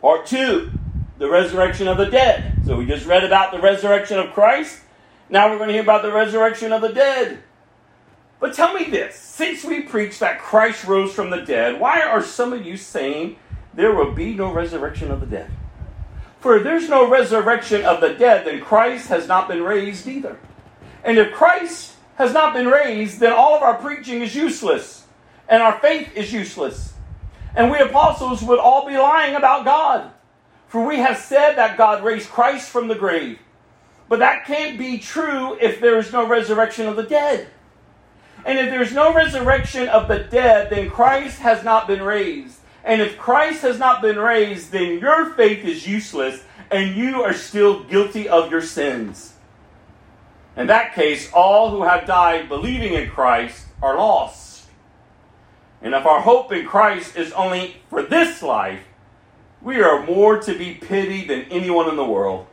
[SPEAKER 4] Part two, the resurrection of the dead. So we just read about the resurrection of Christ. Now we're going to hear about the resurrection of the dead. But tell me this since we preach that Christ rose from the dead, why are some of you saying there will be no resurrection of the dead? For if there's no resurrection of the dead, then Christ has not been raised either. And if Christ has not been raised, then all of our preaching is useless, and our faith is useless. And we apostles would all be lying about God. For we have said that God raised Christ from the grave. But that can't be true if there is no resurrection of the dead. And if there's no resurrection of the dead, then Christ has not been raised. And if Christ has not been raised, then your faith is useless and you are still guilty of your sins. In that case, all who have died believing in Christ are lost. And if our hope in Christ is only for this life, we are more to be pitied than anyone in the world.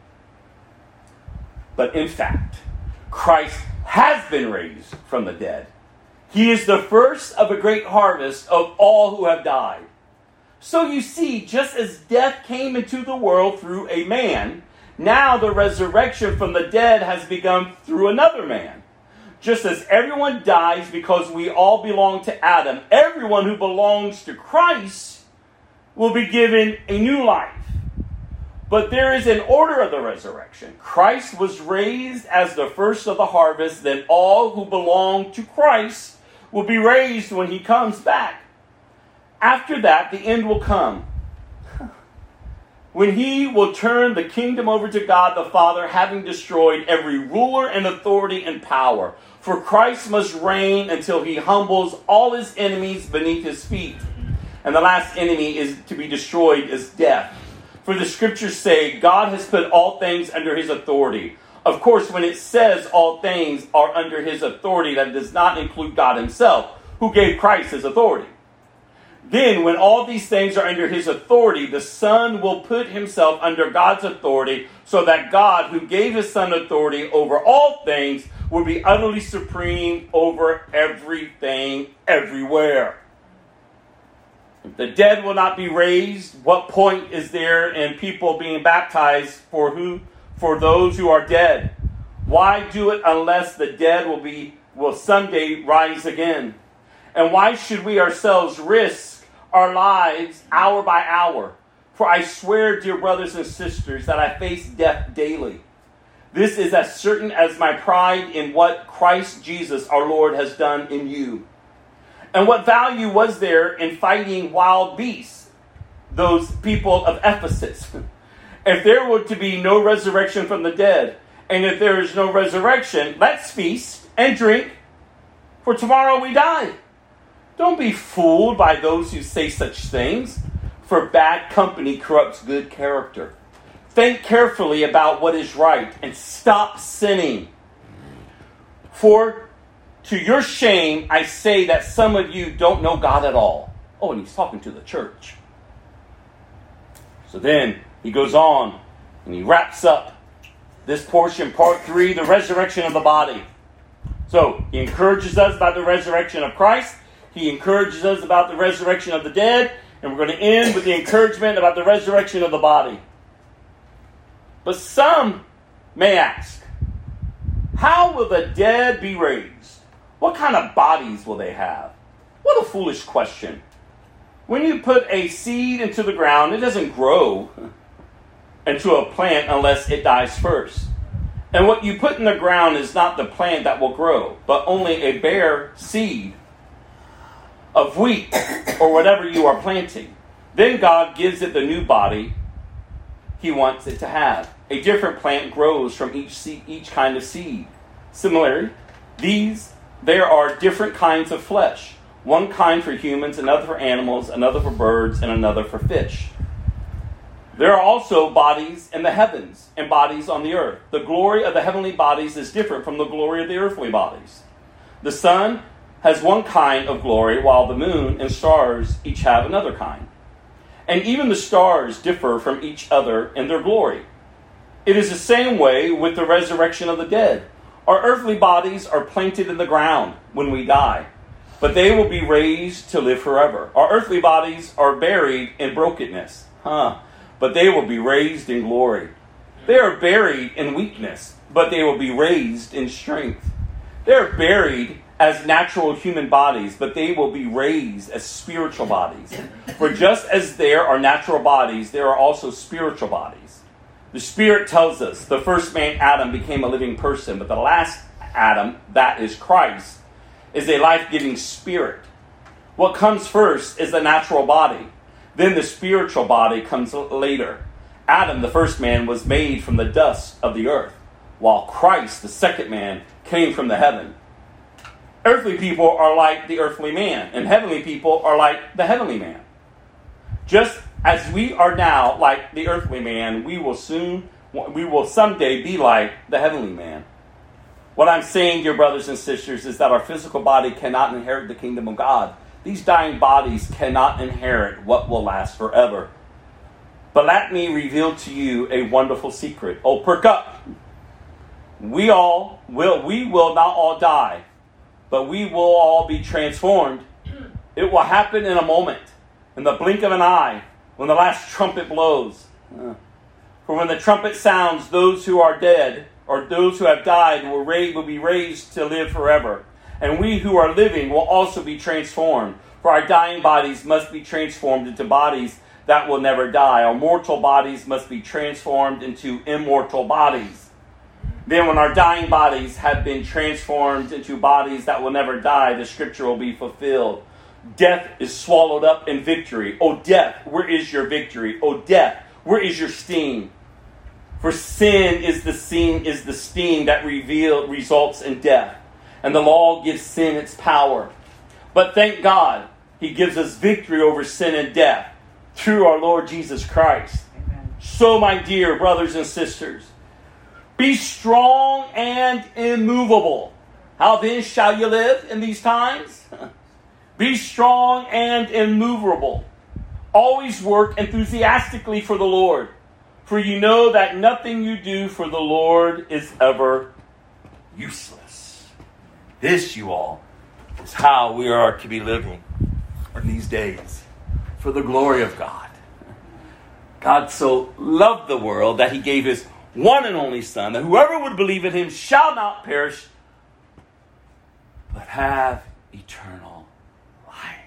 [SPEAKER 4] But in fact, Christ has been raised from the dead. He is the first of a great harvest of all who have died. So you see, just as death came into the world through a man, now the resurrection from the dead has begun through another man. Just as everyone dies because we all belong to Adam, everyone who belongs to Christ will be given a new life. But there is an order of the resurrection. Christ was raised as the first of the harvest, then all who belong to Christ will be raised when he comes back. After that, the end will come. When he will turn the kingdom over to God the Father, having destroyed every ruler and authority and power. For Christ must reign until he humbles all his enemies beneath his feet. And the last enemy is to be destroyed is death. For the scriptures say, God has put all things under his authority. Of course, when it says all things are under his authority, that does not include God himself, who gave Christ his authority. Then, when all these things are under his authority, the Son will put himself under God's authority, so that God, who gave his Son authority over all things, will be utterly supreme over everything, everywhere. If the dead will not be raised, what point is there in people being baptized for who for those who are dead? Why do it unless the dead will be will someday rise again? And why should we ourselves risk our lives hour by hour? For I swear, dear brothers and sisters, that I face death daily. This is as certain as my pride in what Christ Jesus our Lord has done in you. And what value was there in fighting wild beasts, those people of Ephesus? If there were to be no resurrection from the dead, and if there is no resurrection, let's feast and drink, for tomorrow we die. Don't be fooled by those who say such things, for bad company corrupts good character. Think carefully about what is right and stop sinning. For to your shame, I say that some of you don't know God at all. Oh, and he's talking to the church. So then he goes on and he wraps up this portion, part three, the resurrection of the body. So he encourages us by the resurrection of Christ. He encourages us about the resurrection of the dead. And we're going to end with the encouragement about the resurrection of the body. But some may ask, how will the dead be raised? What kind of bodies will they have? What a foolish question. When you put a seed into the ground, it doesn't grow into a plant unless it dies first. And what you put in the ground is not the plant that will grow, but only a bare seed of wheat or whatever you are planting. Then God gives it the new body he wants it to have. A different plant grows from each seed, each kind of seed. Similarly, these there are different kinds of flesh one kind for humans, another for animals, another for birds, and another for fish. There are also bodies in the heavens and bodies on the earth. The glory of the heavenly bodies is different from the glory of the earthly bodies. The sun has one kind of glory, while the moon and stars each have another kind. And even the stars differ from each other in their glory. It is the same way with the resurrection of the dead. Our earthly bodies are planted in the ground when we die. but they will be raised to live forever. Our earthly bodies are buried in brokenness, huh? But they will be raised in glory. They are buried in weakness, but they will be raised in strength. They are buried as natural human bodies, but they will be raised as spiritual bodies. For just as there are natural bodies, there are also spiritual bodies. The Spirit tells us the first man, Adam, became a living person, but the last Adam, that is Christ, is a life giving spirit. What comes first is the natural body, then the spiritual body comes later. Adam, the first man, was made from the dust of the earth, while Christ, the second man, came from the heaven. Earthly people are like the earthly man, and heavenly people are like the heavenly man. Just as we are now like the earthly man, we will soon, we will someday be like the heavenly man. What I'm saying, dear brothers and sisters, is that our physical body cannot inherit the kingdom of God. These dying bodies cannot inherit what will last forever. But let me reveal to you a wonderful secret. Oh, perk up. We all will, we will not all die but we will all be transformed. It will happen in a moment, in the blink of an eye, when the last trumpet blows. Uh, for when the trumpet sounds, those who are dead, or those who have died, will, will be raised to live forever. And we who are living will also be transformed. For our dying bodies must be transformed into bodies that will never die. Our mortal bodies must be transformed into immortal bodies. Then, when our dying bodies have been transformed into bodies that will never die, the scripture will be fulfilled. Death is swallowed up in victory. O death, where is your victory? O death, where is your sting? For sin is the sting, is the sting that reveal, results in death. And the law gives sin its power. But thank God, He gives us victory over sin and death through our Lord Jesus Christ. Amen. So, my dear brothers and sisters, be strong and immovable. How then shall you live in these times? Be strong and immovable. Always work enthusiastically for the Lord, for you know that nothing you do for the Lord is ever useless. This, you all, is how we are to be living in these days for the glory of God. God so loved the world that he gave his one and only Son, that whoever would believe in him shall not perish, but have eternal life.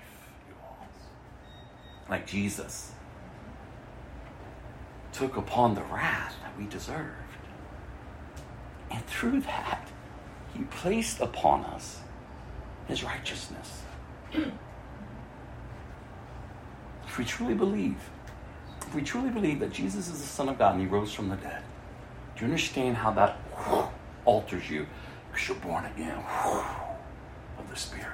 [SPEAKER 4] Like Jesus took upon the wrath that we deserved. And through that, he placed upon us his righteousness. if we truly believe, if we truly believe that Jesus is the Son of God and he rose from the dead, do you understand how that alters you? Because you're born again of the Spirit.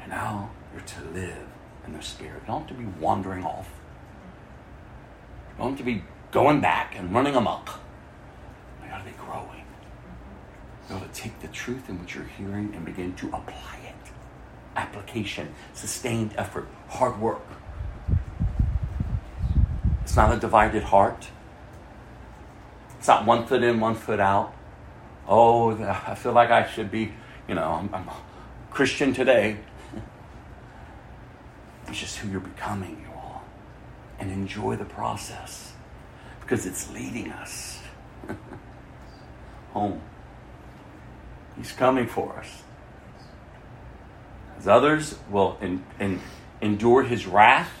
[SPEAKER 4] And now you're to live in the Spirit. You don't have to be wandering off. You don't have to be going back and running amok. You got to be growing. You got to take the truth in what you're hearing and begin to apply it. Application, sustained effort, hard work. It's not a divided heart. It's not one foot in, one foot out. Oh, I feel like I should be, you know, I'm, I'm a Christian today. It's just who you're becoming, you all. And enjoy the process because it's leading us home. He's coming for us. As others will in, in, endure his wrath,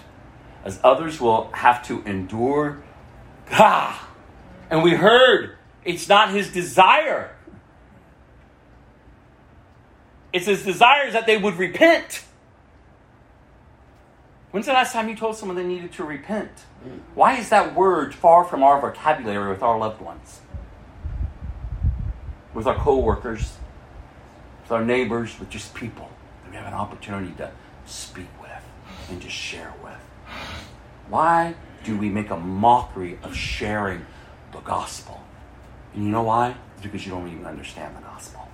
[SPEAKER 4] as others will have to endure, ah, and we heard it's not his desire. It's his desire that they would repent. When's the last time you told someone they needed to repent? Why is that word far from our vocabulary with our loved ones? With our co-workers, with our neighbors, with just people that we have an opportunity to speak with and to share with. Why do we make a mockery of sharing the gospel. And you know why? It's because you don't even understand the gospel.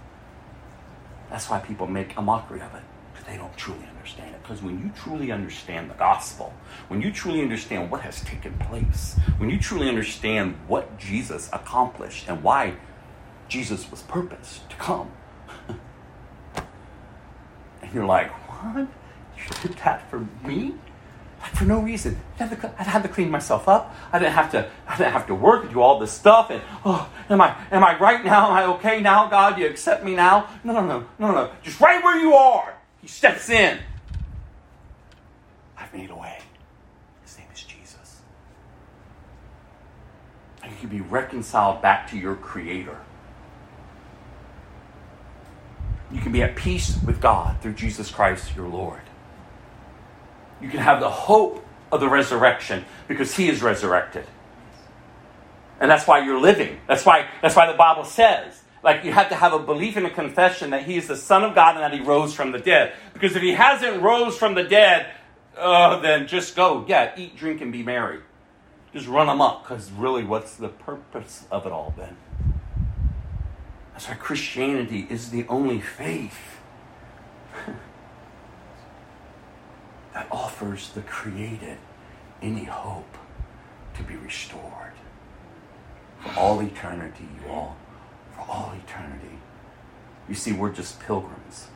[SPEAKER 4] That's why people make a mockery of it, because they don't truly understand it. Because when you truly understand the gospel, when you truly understand what has taken place, when you truly understand what Jesus accomplished and why Jesus was purposed to come,
[SPEAKER 3] And you're like, what? You did that for me? For no reason. I had, to, I had to clean myself up. I didn't have to. I didn't have to work and do all this stuff. And oh, am I? Am I right now? Am I okay now? God, you accept me now? No, no, no, no, no. Just right where you are. He steps in. I've made a way. His name is Jesus. And you can be reconciled back to your Creator. You can be at peace with God through Jesus Christ your Lord. You can have the hope of the resurrection because He is resurrected. And that's why you're living. That's why, that's why the Bible says, like, you have to have a belief and a confession that He is the Son of God and that He rose from the dead. Because if He hasn't rose from the dead, uh, then just go, yeah, eat, drink, and be merry. Just run amok, because really, what's the purpose of it all then? That's why Christianity is the only faith that offers the created any hope to be restored for all eternity, you all. For all eternity. You see, we're just pilgrims.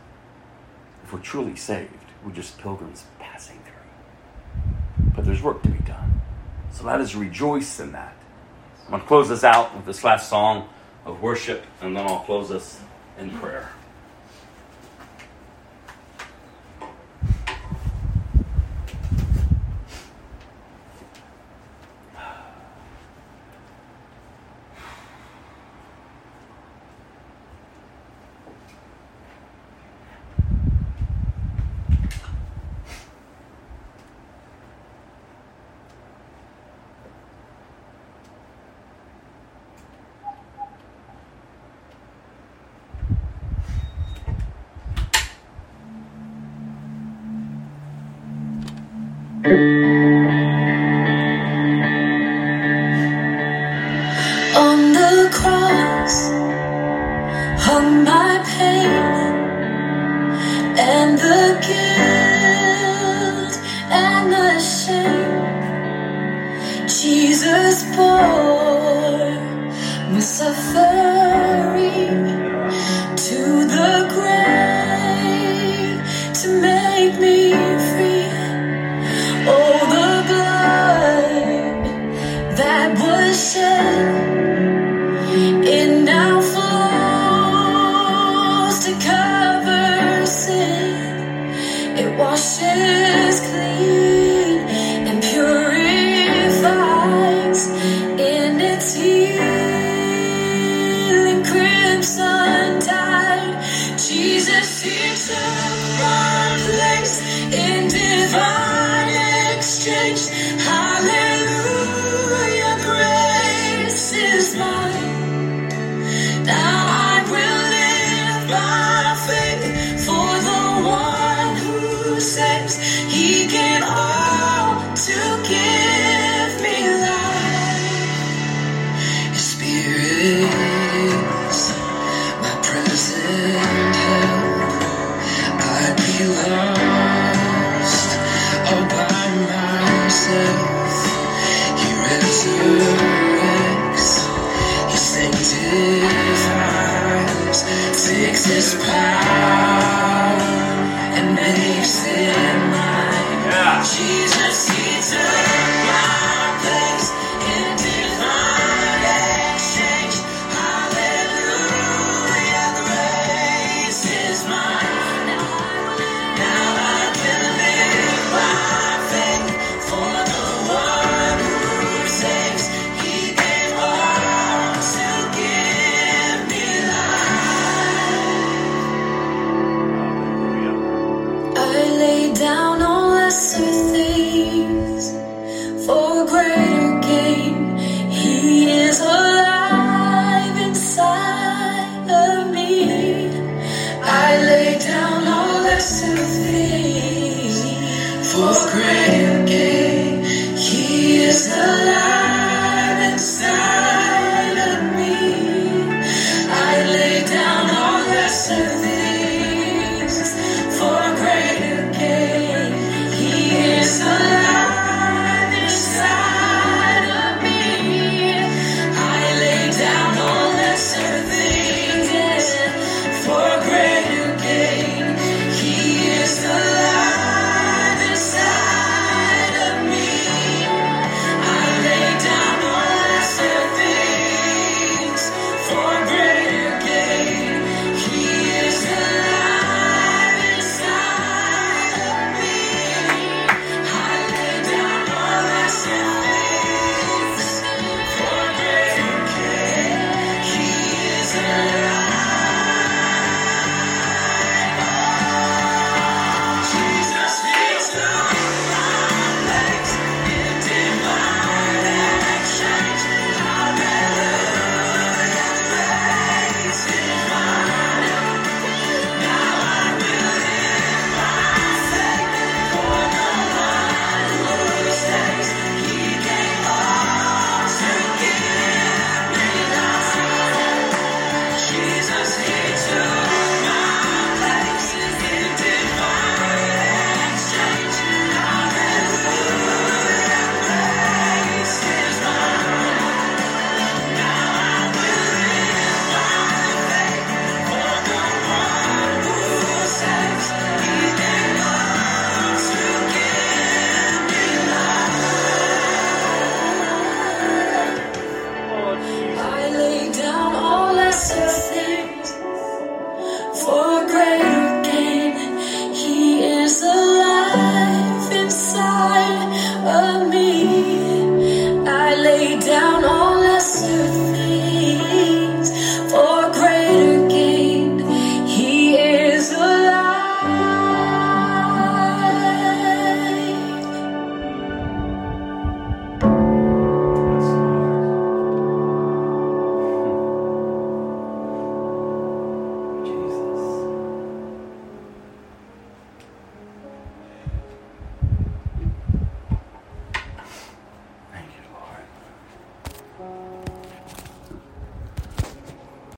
[SPEAKER 3] If we're truly saved, we're just pilgrims passing through. But there's work to be done. So let us rejoice in that. I'm going to close this out with this last song of worship, and then I'll close us in prayer.